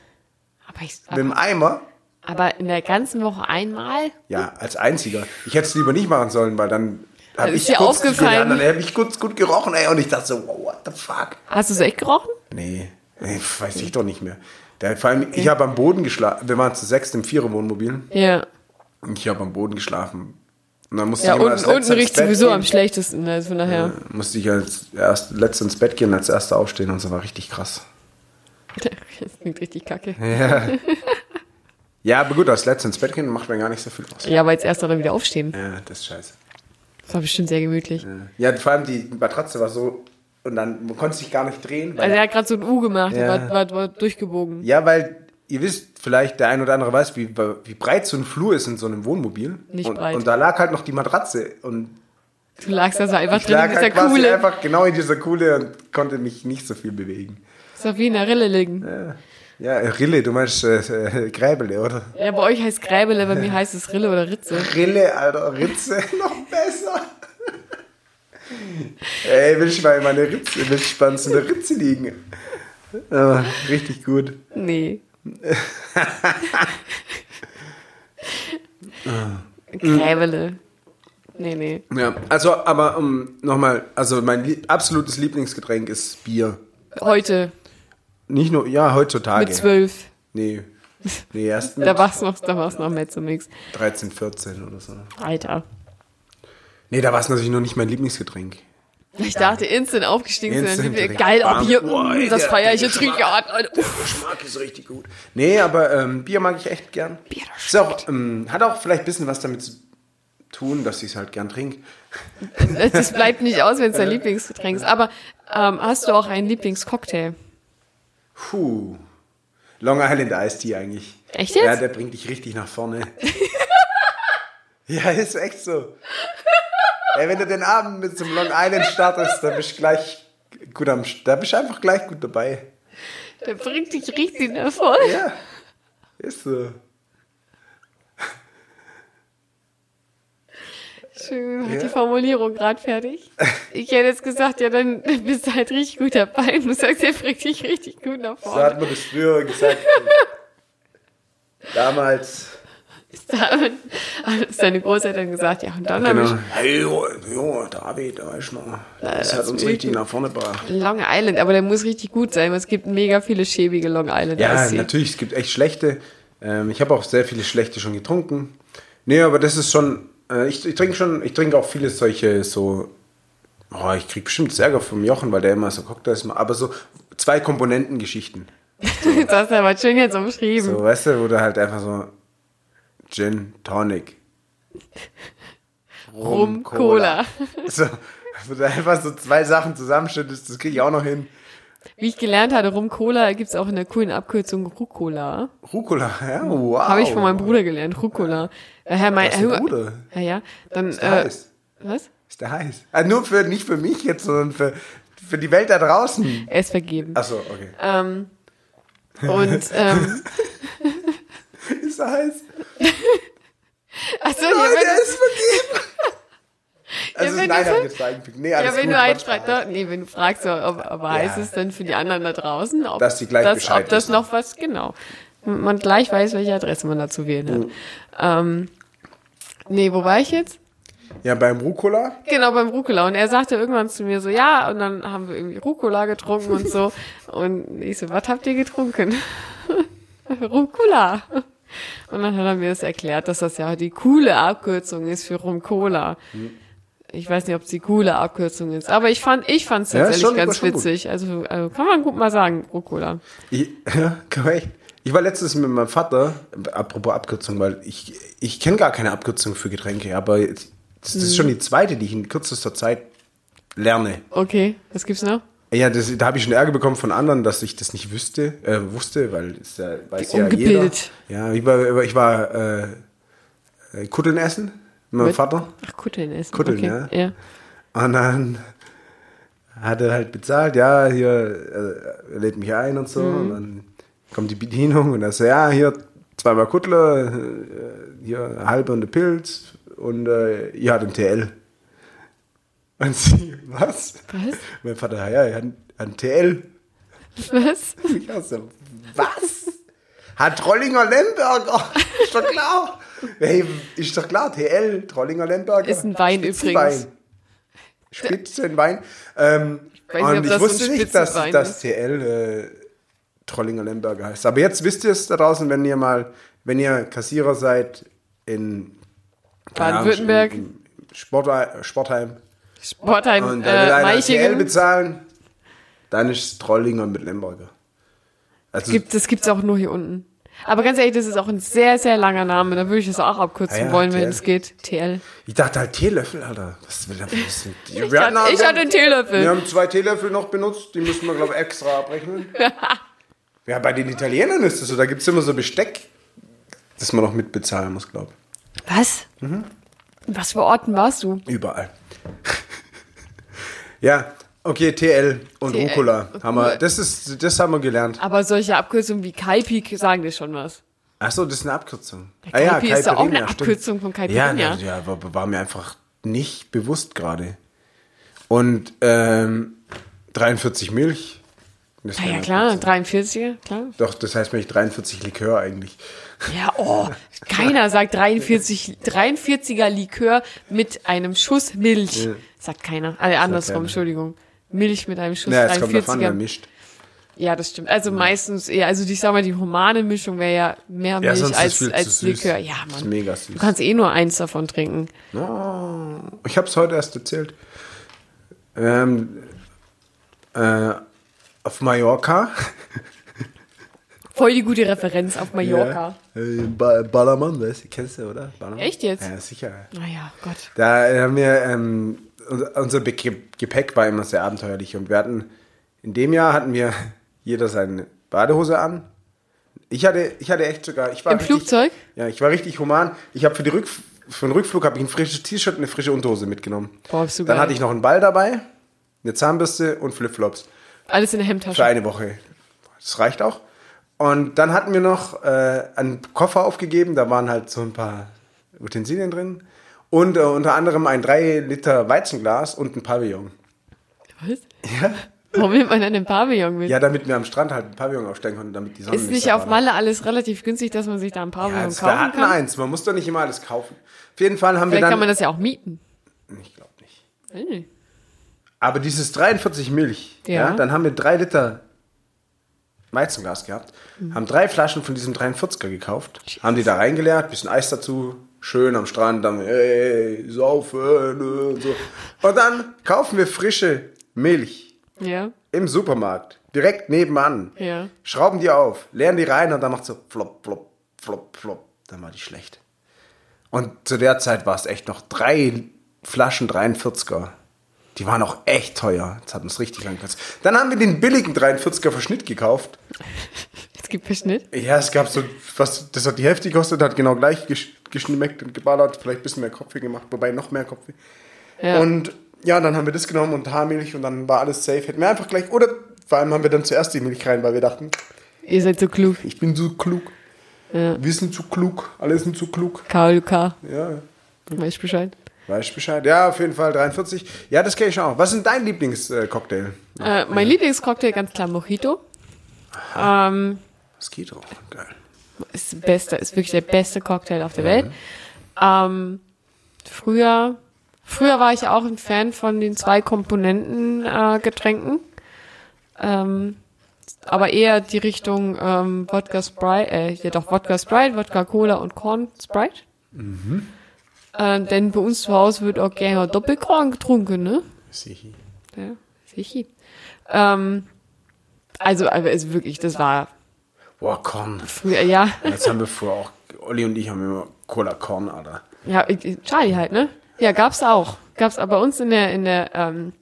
aber, ich, mit dem Eimer, aber in der ganzen Woche einmal? ja, als einziger. Ich hätte es lieber nicht machen sollen, weil dann habe ich dir kurz, aufgefallen? Dann habe ich kurz gut gerochen, ey, und ich dachte so, wow, what the fuck? Hast du es echt gerochen? Nee, nee weiß ich doch nicht mehr. Der, vor allem, ich habe am Boden geschlafen. Wir waren zu sechs im Vierer-Wohnmobil. Ja. Und ich habe am Boden geschlafen. Und dann musste Ja, ich unten, unten riecht sowieso gehen. am schlechtesten, also von daher. Musste ich als erst, letzter ins Bett gehen, als erster aufstehen und so war richtig krass. Das klingt richtig kacke. Ja, aber gut, als letzter ins Bett gehen macht mir gar nicht so viel aus. Ja, aber als erster dann wieder aufstehen. Ja, das ist scheiße. Das war bestimmt sehr gemütlich. Ja, vor allem die Matratze war so, und dann man konnte sich gar nicht drehen. Also er hat gerade so ein U gemacht, Ja. war, war, war durchgebogen. ja, weil ihr wisst, vielleicht der ein oder andere weiß, wie, wie breit so ein Flur ist in so einem Wohnmobil. Nicht und, breit. Und da lag halt noch die Matratze. Und Du lagst also einfach drin lag in dieser halt Kuhle. einfach genau in dieser Kuhle und konnte mich nicht so viel bewegen. Doch wie in der Rille liegen. Ja, Rille, du meinst äh, äh, Gräbele, oder? Ja, bei euch heißt Gräbele, bei mir heißt es Rille oder Ritze. Rille, Alter, Ritze, noch besser. Ey, will ich mal in meine Ritze, will ich mal in so einer Ritze liegen. Ja, richtig gut. Nee. Ah. Gräbele. Nee, nee. Ja, also, aber um nochmal, also mein lie absolutes Lieblingsgetränk ist Bier. Heute Nicht nur, ja, heutzutage. mit zwölf. Nee. Nee, erst mit Da war's noch, da war's noch Mezzomix. 13, 14 oder so. Alter. Nee, da war es natürlich noch nicht mein Lieblingsgetränk. Ich dachte, instant aufgestiegen sind. Instant wir- direkt Geil, bam. oh, Bier, Boah, mm, das feiere ich jetzt richtig hart. Der Geschmack ist richtig gut. Nee, aber ähm, Bier mag ich echt gern. Bier, das ist auch, ähm, Hat auch vielleicht ein bisschen was damit zu tun, dass ich es halt gern trinke. Das bleibt nicht aus, wenn es dein Lieblingsgetränk ist. Aber ähm, hast du auch einen Lieblingscocktail? Puh. Long Island Iced Tea eigentlich. Echt jetzt? Ja, der bringt dich richtig nach vorne. ja, ist echt so. Ey, wenn du den Abend mit so einem Long Island startest, dann bist du gleich gut am, da bist du einfach gleich gut dabei. Der bringt dich richtig nach vorne. Ja, ist so. Schön, hat Ja. die Formulierung gerade fertig. Ich hätte jetzt gesagt, ja, dann bist du halt richtig gut dabei. Du sagst, der bringt dich richtig gut nach So vorne. hat man das früher gesagt. Damals. Haben deine Großeltern gesagt, ja, und dann habe Genau. Hey, jo, jo, David, da weißt du noch. Das, das hat uns ist richtig nach vorne gebracht. ich Long Island, aber der muss richtig gut sein, weil es gibt mega viele schäbige Long Island. Ja, natürlich, es gibt echt schlechte. Ähm, ich habe auch sehr viele schlechte schon getrunken. Nee, aber das ist schon. Äh, ich, ich trinke schon, ich trinke auch viele solche so. Oh, ich krieg bestimmt Ärger vom Jochen, weil der immer so Cocktails macht. Aber so zwei Komponenten-Geschichten. Das hast du aber schön jetzt umschrieben. So, weißt du, wo du halt einfach so Gin, Tonic. Rum, Cola. So, wo du einfach so zwei Sachen zusammenschüttest, das kriege ich auch noch hin. Wie ich gelernt hatte, Rum Cola gibt's auch in der coolen Abkürzung Rucola. Rucola, ja, wow. Habe ich von meinem Bruder gelernt, Rucola. Äh, Herr mein, Oh. hast einen Bruder? Ja, ja. Dann, Ist der äh, heiß? was? Ist der heiß? Ah, nur für, nicht für mich jetzt, sondern für, für die Welt da draußen. Er ist vergeben. Achso, okay. Ähm, und, ähm, Ist er heiß? achso, Nein, hier der wird, ist vergeben. Also wenn nein, hab ich jetzt eingepickt. Nee, alles Ja, wenn gut, du einschreibst, Spaß. nee, wenn du fragst, ob, aber heißt es dann für die anderen da draußen, ob, Dass die gleich das, Bescheid ob das wissen. noch was, genau, man gleich weiß, welche Adresse man da zu wählen hat. Mhm. Ähm, nee, wo war ich jetzt? Ja, beim Rucola. Genau, beim Rucola. Und er sagte irgendwann zu mir so, ja, und dann haben wir irgendwie Rucola getrunken und so. Und ich so, was habt ihr getrunken? Rucola. Und dann hat er mir das erklärt, dass das ja die coole Abkürzung ist für Rum-Cola. Ich weiß nicht, ob es die coole Abkürzung ist, aber ich fand, ich fand's Ja, ist tatsächlich schon- ganz schon gut. witzig. Also, also kann man gut mal sagen, Rucola. Ich, ja, korrekt. Ich war letztens mit meinem Vater, apropos Abkürzung, weil ich, ich kenne gar keine Abkürzung für Getränke, aber das ist schon die zweite, die ich in kürzester Zeit lerne. Okay, was gibt's noch? Ja, das, da habe ich schon Ärger bekommen von anderen, dass ich das nicht wüsste, äh, wusste, weil es ja, weiß ja jeder. Ja, ich war, ich war äh, äh, Kutteln essen mit meinem Mit? Vater. Ach, Kutteln essen. Kutteln, okay. ja. ja. Und dann hat er halt bezahlt, ja, hier, äh, er lädt mich ein und so. Mhm. Und dann kommt die Bedienung und er sagt, ja, hier zweimal Kuttler, äh, hier halbe und eine Pilz und äh, ihr hat ein TL. Und sie, was? Was? Mein Vater, ja, hat ein, ein TL. Was? Ich so, was? Hat Trollinger Lemberger. Ist doch klar. Hey, ist doch klar, TL, Trollinger Lemberger. Ist ein Wein übrigens. Spitzenwein. Ähm, weiß nicht, und ich das so wusste nicht, dass Spitzenwein das ist. TL äh, Trollinger Lemberger heißt. Aber jetzt wisst ihr es da draußen, wenn ihr mal, wenn ihr Kassierer seid in Baden-Württemberg. im- im Sportheim, Sportheim und da will äh, einer Meichingen. bezahlen, dann ist es Trollinger mit Lemberger. Also, Gibt, das gibt's auch nur hier unten. Aber ganz ehrlich, das ist auch ein sehr, sehr langer Name. Da würde ich es auch abkürzen Ah ja, wollen, wenn TL. es geht. TL. ich dachte halt Teelöffel, Alter. Was will das wissen? Ich hatte, ich hatte einen Teelöffel. Wir haben zwei Teelöffel noch benutzt, die müssen wir, glaube ich, extra abrechnen. ja, bei den Italienern ist es so, da gibt es immer so Besteck, das man noch mitbezahlen muss, glaube Was? Mhm. Was für Orten warst du? ich. Überall. Ja, okay, TL und TL, Rucola. Haben wir, das, ist, das haben wir gelernt. Aber solche Abkürzungen wie Kaipi sagen dir schon was. Achso, das ist eine Abkürzung. Ah Ja, Kaipi ist ja auch eine stimmt. Abkürzung von Ja, Caipirinha. ne, ja war, war mir einfach nicht bewusst gerade. Und ähm, 43 Milch. Das Ja, wäre ja klar, Abkürzung. 43, klar. Doch, das heißt nämlich 43 Likör eigentlich. Ja, oh, keiner sagt 43, 43er Likör mit einem Schuss Milch. Ja. Sagt keiner. Also andersrum, keiner. Entschuldigung. Milch mit einem Schuss Ja, es kommt davon, wer 43er. mischt. Ja, das stimmt. Also meistens eher, also ich sag mal, die humane Mischung wäre ja mehr Ja, Milch ist als, als. Likör. Ja, Das ist Mann. mega Du süß. kannst eh nur eins davon trinken. Oh, ich habe es heute erst erzählt. Ähm, äh, auf Mallorca. Voll die gute Referenz auf Mallorca. Ja, äh, ba Ballermann, weißt du, kennst du, oder? Ballermann? Echt jetzt? Ja, sicher. Naja, Gott. Da haben wir, ähm, unser, Be- Gepäck war immer sehr abenteuerlich und wir hatten, in dem Jahr hatten wir jeder seine Badehose an. Ich hatte, ich hatte echt sogar, ich war Im richtig, Flugzeug? Ja, ich war richtig human. Ich habe für die für den Rückflug habe ich ein frisches T-Shirt und eine frische Unterhose mitgenommen. Boah, bist du Dann geil. hatte ich noch einen Ball dabei, eine Zahnbürste und Flipflops Alles in der für Hemdtasche. eine Woche. Das reicht auch. Und dann hatten wir noch äh, einen Koffer aufgegeben, da waren halt so ein paar Utensilien drin. Und äh, unter anderem ein 3 Liter Weizenglas und ein Pavillon. Was? Ja. Warum nimmt man denn den Pavillon mit? Ja, damit wir am Strand halt ein Pavillon aufstellen konnten, damit die Sonne Ist nicht auf. Malle alles relativ günstig, dass man sich da ein Pavillon Ja, das, kaufen wir hatten kann? eins, man muss doch nicht immer alles kaufen. Auf jeden Fall haben Vielleicht wir dann... kann man das ja auch mieten. ich glaube nicht. Nicht. Aber dieses 43 Milch, ja. Ja. dann haben wir drei Liter Weizenglas gehabt, Mhm. haben drei Flaschen von diesem 43er gekauft, haben die da reingeleert, bisschen Eis dazu, schön am Strand, dann, ey, saufen und so. Und dann kaufen wir frische Milch Ja, im Supermarkt, direkt nebenan, ja. schrauben die auf, leeren die rein und dann macht so flop, flop, flop, flop. Dann war die schlecht. Und zu der Zeit war es echt noch drei Flaschen 43er. Die waren auch echt teuer. Das hat uns richtig angekostet. Dann haben wir den billigen 43er Verschnitt gekauft. Es gibt Verschnitt. Ja, es gab so, was, das hat die Hälfte gekostet, hat genau gleich gesch geschmeckt und geballert, vielleicht ein bisschen mehr Kopfweh gemacht, wobei noch mehr Kopfweh. Ja. Und ja, dann haben wir das genommen und Haarmilch und dann war alles safe. Hätten wir einfach gleich, oder vor allem haben wir dann zuerst die Milch rein, weil wir dachten, Ihr seid so klug. ich bin so klug. Wir sind zu klug, alle sind zu klug. KLK. Ja. Weiß ich Bescheid. Weißt Bescheid? Ja, auf jeden Fall 43. Ja, das kenne ich auch. Was ist denn dein Lieblingscocktail? Äh, mein Lieblingscocktail, ganz klar Mojito. Ähm, Mosquito. Geil. ist beste, ist wirklich der beste Cocktail auf der Welt. Ähm, früher, früher war ich auch ein Fan von den zwei Komponenten äh, Getränken. Ähm, aber eher die Richtung ähm, Wodka Sprite, äh, ja doch Wodka Sprite, Wodka Cola und Corn Sprite. Äh, denn bei uns zu Hause wird auch gerne Doppelkorn getrunken, ne? Sichi. Ja, sicher. Ähm, also, also wirklich, das war Boah, Korn. früher, ja. Jetzt haben wir vorher auch, Olli und ich haben immer Cola Korn, Alter. Ja, Charlie halt, ne? Ja, gab's auch. Gab's aber bei uns in der, in der ähm,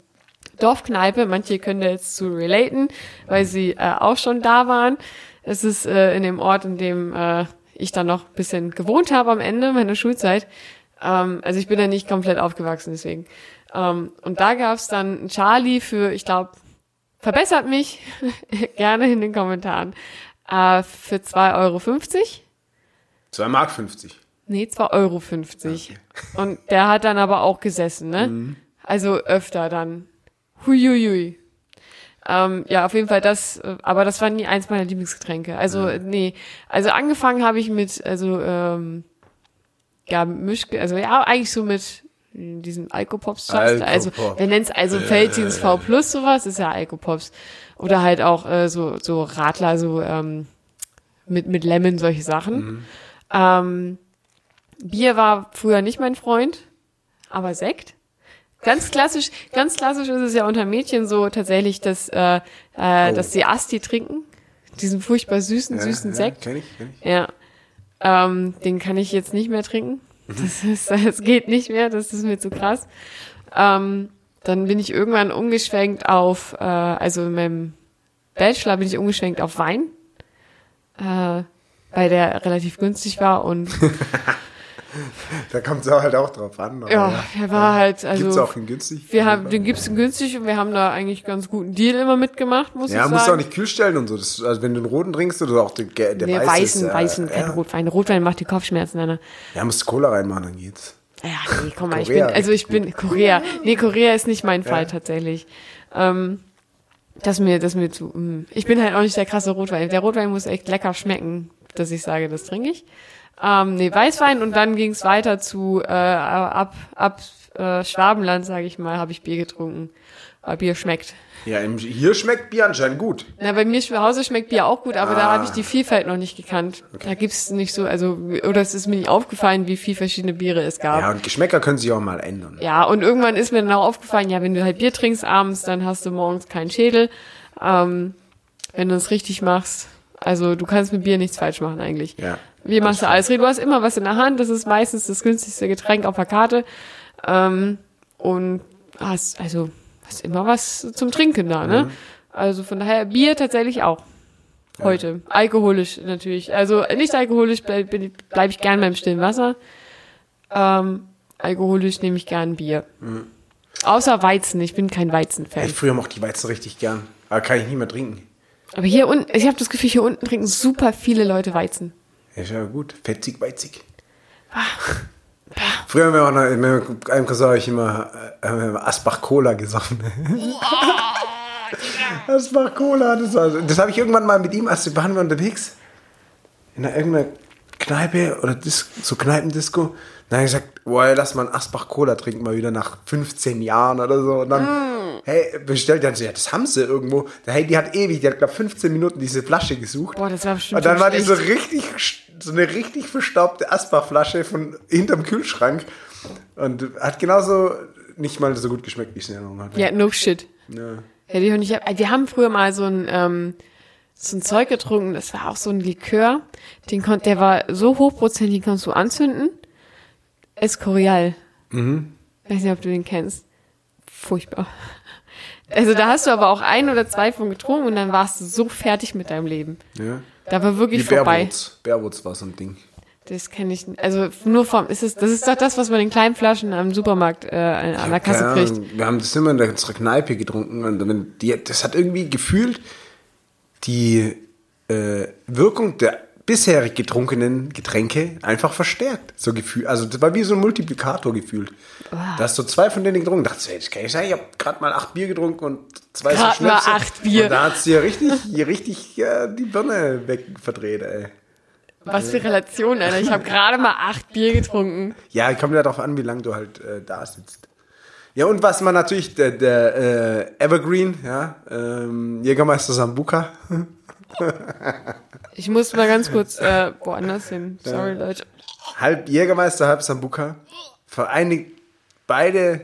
Dorfkneipe. Manche können da jetzt zu relaten, weil sie äh, auch schon da waren. Es ist äh, in dem Ort, in dem äh, ich dann noch ein bisschen gewohnt habe am Ende meiner Schulzeit. Ähm, also ich bin da nicht komplett aufgewachsen, deswegen. Ähm, und da gab's dann Charlie für, ich glaube, verbessert mich gerne in den Kommentaren, äh, für 2,50 Euro. 2 Mark 50. Nee, 2,50 Euro. Und der hat dann aber auch gesessen, ne? Also öfter dann. Huiuiui. Ähm, ja, auf jeden Fall das, aber das war nie eins meiner Lieblingsgetränke. Also, nee. Also angefangen habe ich mit, also, ähm, ja, Misch, also ja, eigentlich so mit diesen Alkopops. Also, Alkopop. wir nennen es also Feldins V Plus sowas, ist ja Alkopops. Oder halt auch äh, so, so Radler, so ähm, mit, mit Lemon, solche Sachen. Ähm, Bier war früher nicht mein Freund, aber Sekt. Ganz klassisch, ganz klassisch ist es ja unter Mädchen so tatsächlich, dass, äh, äh, dass sie Asti trinken. Diesen furchtbar süßen, süßen ja, Sekt. Kenn ich, kenn ich. Ja. Ähm, den kann ich jetzt nicht mehr trinken. Das ist, das geht nicht mehr, das ist mir zu krass. Ähm, dann bin ich irgendwann umgeschwenkt auf, äh, also in meinem Bachelor bin ich umgeschwenkt auf Wein, äh, weil der relativ günstig war und Da kommt es halt auch drauf an. ja, er war halt, also Gibt's auch in günstig? wir haben, den gibt's in günstig und wir haben da eigentlich ganz guten Deal immer mitgemacht, muss Ja, ich musst du auch sagen. nicht kühl stellen und so. Das, also wenn du den roten trinkst oder auch den, der Nee, weiße. weißen, ist, weißen, äh, kein ja. Rotwein. Rotwein macht die Kopfschmerzen, Anna. Ja, musst du Cola reinmachen, dann geht's. Ja, nee, komm mal, ich bin, also ich bin, Korea. Nee, Korea ist nicht mein Fall tatsächlich. Ähm, das mir, das mir zu, mm. ich bin halt auch nicht der krasse Rotwein. Der Rotwein muss echt lecker schmecken, dass ich sage, das trinke ich. Ähm, nee, Weißwein und dann ging es weiter zu, äh, ab, ab äh, Schwabenland, sage ich mal, habe ich Bier getrunken. Aber Bier schmeckt. Ja, hier schmeckt Bier anscheinend gut. Na, bei mir zu Hause schmeckt Bier auch gut, aber da Ah. habe ich die Vielfalt noch nicht gekannt. Da gibt's nicht so, also, oder es ist mir nicht aufgefallen, wie viel verschiedene Biere es gab. Ja, und Geschmäcker können sich auch mal ändern. Ja, und irgendwann ist mir dann auch aufgefallen, ja, wenn du halt Bier trinkst abends, dann hast du morgens keinen Schädel. Ähm, wenn du es richtig machst. Also du kannst mit Bier nichts falsch machen eigentlich. Ja. Wie machst du alles? Du hast immer was in der Hand, das ist meistens das günstigste Getränk auf der Karte. Ähm, und hast, also, hast immer was zum Trinken da, ne? Also von daher Bier tatsächlich auch. Heute. Alkoholisch natürlich. Also nicht alkoholisch bleib, bin ich- bleib ich gern beim stillen Wasser. Ähm, alkoholisch nehme ich gern Bier. Außer Weizen. Ich bin kein Weizenfan. Ich früher mochte ich Weizen richtig gern. Aber kann ich nicht mehr trinken. Aber hier unten, ich habe das Gefühl, hier unten trinken super viele Leute Weizen. Ja, ist ja gut. Fetzig, weizig. Früher haben wir auch noch, mit einem Cousin habe ich immer, äh, immer Asbach Cola gesoffen. Asbach Cola, das, war, das habe ich irgendwann mal mit ihm, als wir waren wir unterwegs, in einer, irgendeiner Kneipe oder Dis so Kneipendisco. Dann habe ich gesagt, boah, lass mal ein Asbach Cola trinken, mal wieder nach 15 Jahren oder so. Und dann, hey, bestellt dann so, ja, das haben sie irgendwo. Hey, die hat ewig, die hat, glaube 15 Minuten diese Flasche gesucht. Boah, das war bestimmt Und dann war die so richtig, so eine richtig verstaubte Asbach-Flasche von hinterm Kühlschrank. Und hat genauso nicht mal so gut geschmeckt, wie ich es in Erinnerung hatte. Ja, no shit. Ja. Hätte ich auch nicht. Wir haben früher mal so ein, ähm, so ein Zeug getrunken, das war auch so ein Likör. Den konnt, der war so hochprozentig, den konntest du anzünden. Escorial. Mhm. Weiß nicht, ob du den kennst. Furchtbar. Also da hast du aber auch ein oder zwei von getrunken und dann warst du so fertig mit deinem Leben. ja. Da war Wie wirklich vorbei. Bärwurz. Bärwurz war so ein Ding. Das kenne ich nicht. Also nur vom, ist es, das ist doch das, was man in kleinen Flaschen am Supermarkt äh, an der Kasse kriegt. Wir haben das immer in der- unserer Kneipe getrunken und die, das hat irgendwie gefühlt die äh, Wirkung der bisherig getrunkenen Getränke einfach verstärkt. So gefühlt. Also das war wie so ein Multiplikator gefühlt. Da hast du zwei von denen getrunken. Dachte, das kann ich sagen, ich habe gerade mal acht Bier getrunken und zwei so Grad mal Schnäpse. acht Bier. Und da hat sie ja richtig, hier richtig äh, die Birne wegverdreht, ey. Was für Relation, Alter. Ich habe gerade mal acht Bier getrunken. Ja, kommt ja darauf an, wie lange du halt äh, da sitzt. Ja, und was man natürlich, der, der äh, Evergreen, ja, ähm, Jägermeister Sambuka. Ich muss mal ganz kurz äh, woanders hin. Sorry, Leute. halb Jägermeister, halb Sambuka, vereinigt beide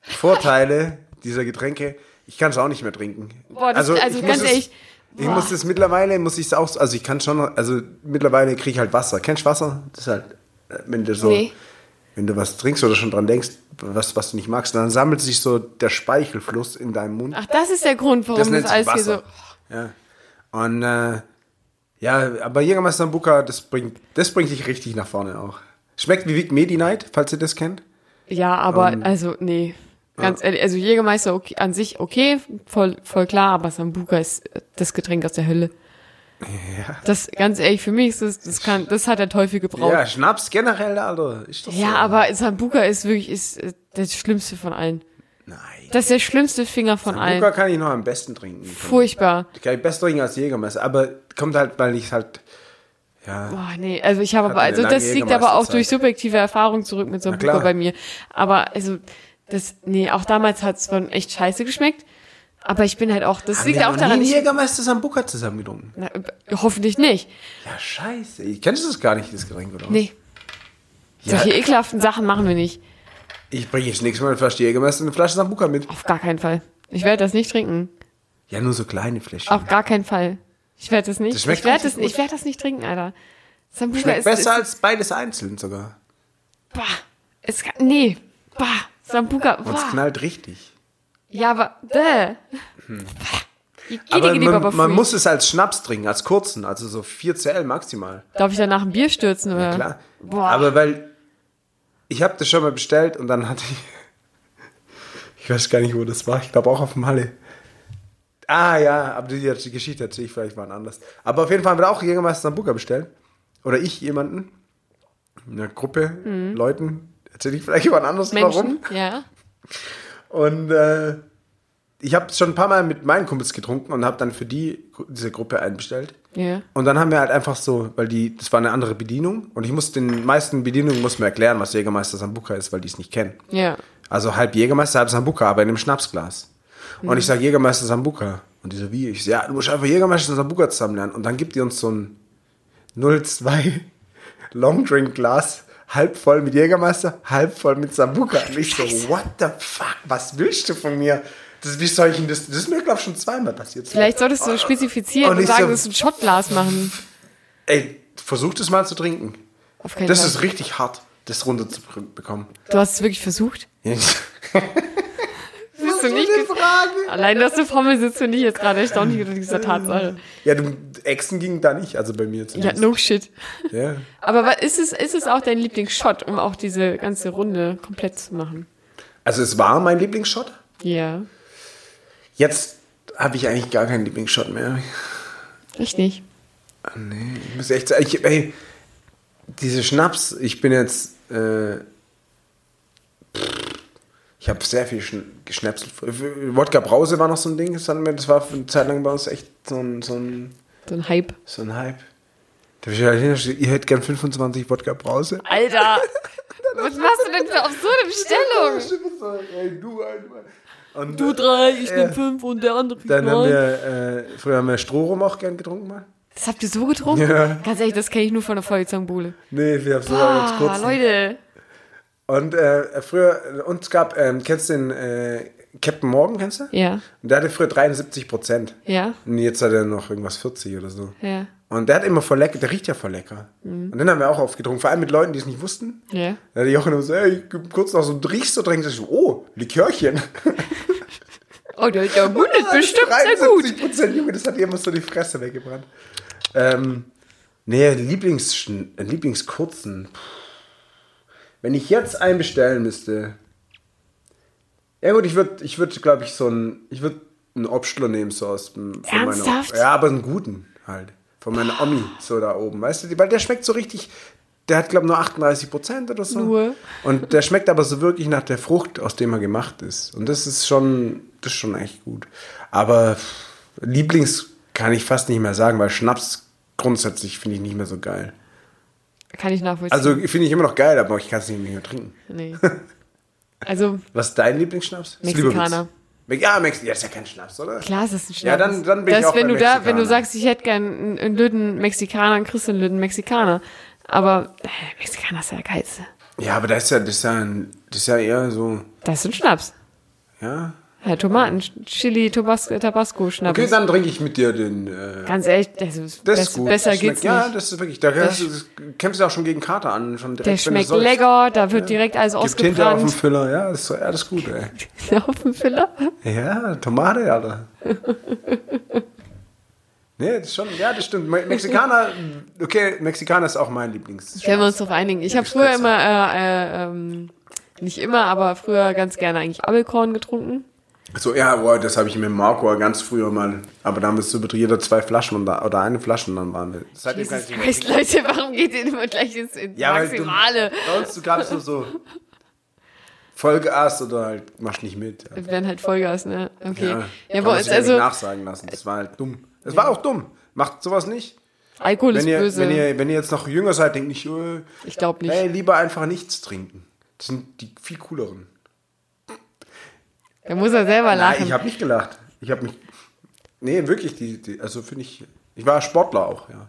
Vorteile dieser Getränke. Ich kann es auch nicht mehr trinken. Boah, das- also ich ganz muss es- ehrlich, Ich boah. muss das mittlerweile, muss ich es auch, also ich kann schon, also mittlerweile kriege ich halt Wasser. Kennst du Wasser? Das ist halt, äh, wenn du so, Nee. wenn du was trinkst oder schon dran denkst, was, was du nicht magst, dann sammelt sich so der Speichelfluss in deinem Mund. Ach, das ist der Grund, warum Das das, sich alles hier so. Wasser. Ja. Und äh, ja, aber Jägermeister Sambuka, das bringt, das bringt dich richtig nach vorne auch. Schmeckt wie Vic Medi Night, falls ihr das kennt. Ja, aber Ähm, also, nee. Ganz ehrlich, also Jägermeister okay, an sich okay, voll, voll klar, aber Sambuka ist äh, das Getränk aus der Hölle. Ja. Das, ganz ehrlich, für mich ist das, das kann, das hat der Teufel gebraucht. Ja, Ja, Schnaps generell, Alter. Ist doch so. aber Sambuka ist wirklich, ist äh, das Schlimmste von allen. Nein. Das ist der schlimmste Finger von allen. kann ich noch am besten trinken. Furchtbar. Kann ich besser trinken als Jägermeister. Aber kommt halt, weil ich halt, ja. Boah, nee, also ich habe aber, also das liegt aber auch durch subjektive Erfahrung zurück mit Sambuka klar. bei mir. Aber also, das, nee, auch damals hat es von echt scheiße geschmeckt. Aber ich bin halt auch, das liegt wir auch haben daran, nie ich, Jägermeister Sambuka zusammen getrunken. na, hoffentlich nicht. Ja, scheiße. Ich kennst du das gar nicht, das Getränk, oder? was? Nee. Ja, Solche ekelhaften Sachen machen wir nicht. Ich bringe jetzt nächstes Mal eine Flasche Jägermeister und eine Flasche Sambuka mit. Auf gar keinen Fall. Ich werde das nicht trinken. Ja, nur so kleine Fläschchen. Auf gar keinen Fall. Ich werde das nicht. Das schmeckt ich werde das, ich werde das nicht trinken, Alter. Sambuka Schmeckt ist, besser ist, als beides einzeln sogar. bah, es, kann- nee, bah, Sambuka, Und es bah. knallt richtig. Ja, aber, bäh. Hm. Aber man, man muss es als Schnaps trinken, als kurzen, also so 4 CL maximal. Darf ich danach ein Bier stürzen, oder? Klar. Boah. Aber weil ich habe das schon mal bestellt und dann hatte ich ich weiß gar nicht, wo das war. Ich glaube auch auf dem Halle. Ah ja, aber die, die Geschichte erzähle ich vielleicht mal anders. Aber auf jeden Fall haben wir auch Jägermeister Sambuka bestellt. Oder ich jemanden. In einer Gruppe, Leuten. Erzähle ich vielleicht jemand anders warum. Mhm. Menschen, ja. Und äh, ich habe schon ein paar Mal mit meinen Kumpels getrunken und habe dann für die diese Gruppe einbestellt. Ja. Und dann haben wir halt einfach so, weil die, das war eine andere Bedienung und ich muss den meisten Bedienungen muss mir erklären, was Jägermeister Sambuka ist, weil die es nicht kennen. Ja. Also halb Jägermeister, halb Sambuka, aber in einem Schnapsglas. Und ich sage Jägermeister Sambuka. Und die so, wie? Ich so, ja, du musst einfach Jägermeister und Sambuka zusammen lernen. Und dann gibt die uns so ein 02 Longdrink-Glas, halb voll mit Jägermeister, halb voll mit Sambuka. Und ich so, what the fuck, was willst du von mir? Das, wie soll ich denn das? Das ist mir, glaube ich, schon zweimal passiert. Vielleicht solltest du spezifizieren Und und, ich sagen, so- dass du ein Shotglas machen. Ey, versuch das mal zu trinken. Auf keinen Das Fall. ist richtig hart, das runterzubekommen. du hast es wirklich versucht? Bist du nicht Frage. Allein, dass du vor mir sitzt, finde ich jetzt gerade erstaunlich unter dieser Tatsache. Ja, du, Exen ging da nicht, also bei mir Ja, zumindest. no shit. Ja. Aber ist es, ist es auch dein Lieblingsshot, um auch diese ganze Runde komplett zu machen? Also es war mein Lieblingsshot. Ja. Jetzt habe ich eigentlich gar keinen Lieblingsshot mehr. Richtig. Nee, ich muss echt sagen, ich, ey, diese Schnaps, ich bin jetzt, äh, ich habe sehr viel schn- geschnapselt. Wodka Brause war noch so ein Ding, das, hatten wir, das war für eine Zeit lang bei uns echt so ein, so ein, So ein Hype. so ein Hype. Da hab ich halt hingestellt, ihr hättet gern 25 Wodka Brause. Alter! Was machst du denn für absurde Bestellung? Ey, du, Alter. Und Du drei, ich Ja. nehm fünf und der andere dann haben wir, äh, früher haben wir Strohrum auch gern getrunken mal. Das habt ihr so getrunken? Ja. Ganz ehrlich, das kenne ich nur von der Feuerzangenbowle. Nee, wir haben so ganz Ah, kurz. Leute. Und äh, früher, uns gab, ähm, kennst du den äh, Captain Morgan, kennst du? Ja, Und der hatte früher 73 Prozent. ja, Und jetzt hat er noch irgendwas 40 oder so. ja, Und der hat immer voll lecker, der riecht ja voll lecker. Und den haben wir auch aufgetrunken, vor allem mit Leuten, die es nicht wussten. ja. Da hat Jochen immer so, ey, kurz noch so, du riechst so dringend, ich so, oh, Likörchen. Oh, der, der mundet bestimmt sehr gut. 73 Prozent, Junge, das hat immer so die Fresse weggebrannt. Ähm, nee, Lieblings, Lieblingskurzen. Wenn ich jetzt einen bestellen müsste. Ja gut, ich würde, ich würde, glaube ich, so einen, ich würde einen Obstler nehmen, so aus dem, Ernsthaft? ja, aber einen guten halt. Von meiner Omi, so da oben. Weißt du, weil der schmeckt so richtig. Der hat, glaube ich, nur 38 Prozent oder so. Nur. Und der schmeckt aber so wirklich nach der Frucht, aus dem er gemacht ist. Und das ist schon, das ist schon echt gut. Aber Lieblings kann ich fast nicht mehr sagen, weil Schnaps grundsätzlich finde ich nicht mehr so geil. Kann ich nachvollziehen. Also finde ich immer noch geil, aber ich kann es nicht mehr trinken. nee. Also, Was ist dein Lieblingsschnaps? Mexikaner. Ja, Mex ja, ist ja kein Schnaps, oder? klar ist das ein Schnaps. Ja, dann- dann bin ich das, auch wenn du da, wenn du sagst, ich hätte gern einen, einen Lüden Mexikaner, dann kriegst du einen Lüden Mexikaner. Aber äh, Mexikaner ist ja der geilste. Ja, aber das ist ja, das ist ja, ein, das ist ja eher so, Das ist ein Schnaps. ja. Ja, Tomaten, Chili, Tabasco, Tabasco Schnaps. Okay, dann trinke ich mit dir den. Äh, Ganz ehrlich, das ist, das ist gut. besser das schmeckt- geht's Ja, nicht. das ist wirklich. Da kannst du, das kämpfst du auch schon gegen Kater an. Schon direkt, Der schmeckt lecker, da wird direkt alles Gibt Tinte auf dem ausgebrannt. Füller, ja, das ist, ja, das ist gut, ey. Der Hopfenfiller. Ja, Tomate, Alter. nee, das ist schon, ja, das stimmt. Me- Mexikaner, okay, Mexikaner ist auch mein Lieblings. Können wir uns drauf einigen. Ich habe früher immer, äh, äh, ähm, nicht immer, aber früher ganz gerne eigentlich Apfelkorn getrunken. So, ja, boah, das habe ich mit Marco ganz früher mal. Aber da haben wir so jeder zwei Flaschen und da, oder eine Flasche und dann waren wir. Seitdem kann Jesus Christ, Leute, warum geht ihr immer gleich ins, Ja, weil du, Maximale? bei uns, du gabst nur so Vollgas oder halt machst nicht mit. Ja. Wir werden halt Vollgas, ne? Okay. Ja, ja nicht also, nachsagen lassen. Das war halt dumm. Das war auch dumm. Macht sowas nicht. Alkohol ist Wenn ihr, böse. wenn, ihr, wenn ihr jetzt noch jünger seid, denkt nicht, äh, ich glaube nicht. hey, lieber einfach nichts trinken. Das sind die viel cooleren. Da muss er selber Nein, lachen. ich habe nicht gelacht. Ich habe mich. Nee, wirklich, die, die also finde ich. Ich war Sportler auch, ja.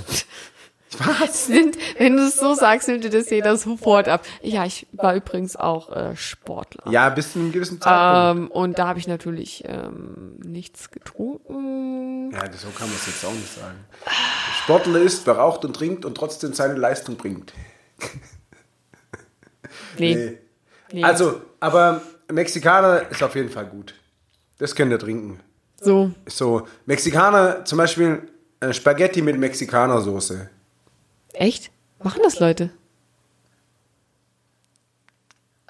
Sind, wenn du es so sagst, nimmt dir das jeder sofort ab. Ja, ich war übrigens auch äh, Sportler. Ja, bis zu einem gewissen Zeitpunkt. Ähm, und da habe ich natürlich ähm, nichts getrunken. Ja, so kann man es jetzt auch nicht sagen. Sportler ist, wer raucht und trinkt und trotzdem seine Leistung bringt. Nee. Nee. nee. Also, aber Mexikaner ist auf jeden Fall gut. Das könnt ihr trinken. so. So, Mexikaner, zum Beispiel äh, Spaghetti mit Mexikanersoße. Echt? Machen das Leute?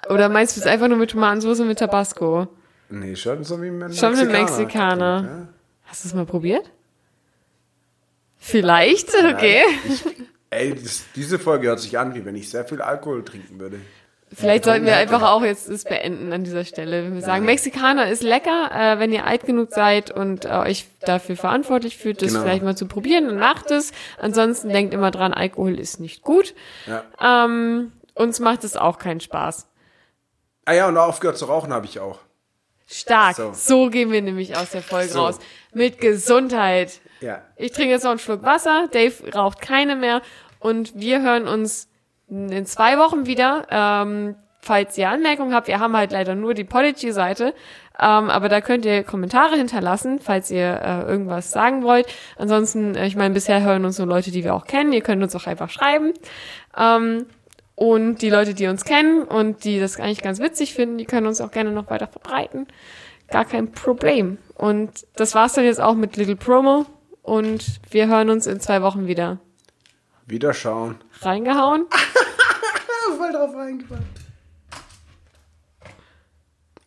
Oder meinst du es einfach nur mit Tomatensauce mit Tabasco? Nee, schon so wie ein Schon mit Mexikaner. Ja. Hast du es mal probiert? Vielleicht, okay. Ey, das, diese Folge hört sich an, wie wenn ich sehr viel Alkohol trinken würde. Vielleicht sollten wir einfach auch jetzt es beenden an dieser Stelle. Wenn wir sagen, Mexikaner ist lecker, äh, wenn ihr alt genug seid und äh, euch dafür verantwortlich fühlt, das Genau. vielleicht mal zu probieren, dann macht es. Ansonsten denkt immer dran, Alkohol ist nicht gut. Ja. Ähm, uns macht es auch keinen Spaß. Ah ja, und aufgehört zu rauchen habe ich auch. Stark. So. So. gehen wir nämlich aus der Folge So. raus. Mit Gesundheit. Ja. Ich trinke jetzt noch einen Schluck Wasser. Dave raucht keine mehr. Und wir hören uns in zwei Wochen wieder. Ähm, falls ihr Anmerkungen habt, wir haben halt leider nur die Podigy-Seite. Ähm, aber da könnt ihr Kommentare hinterlassen, falls ihr äh, irgendwas sagen wollt. Ansonsten, äh, ich meine, bisher hören uns nur Leute, die wir auch kennen. Ihr könnt uns auch einfach schreiben. Ähm, und die Leute, die uns kennen und die das eigentlich ganz witzig finden, die können uns auch gerne noch weiter verbreiten. Gar kein Problem. Und das war's dann jetzt auch mit Little Promo. Und wir hören uns in zwei Wochen wieder. Wieder schauen. Reingehauen? Voll drauf reingefallen.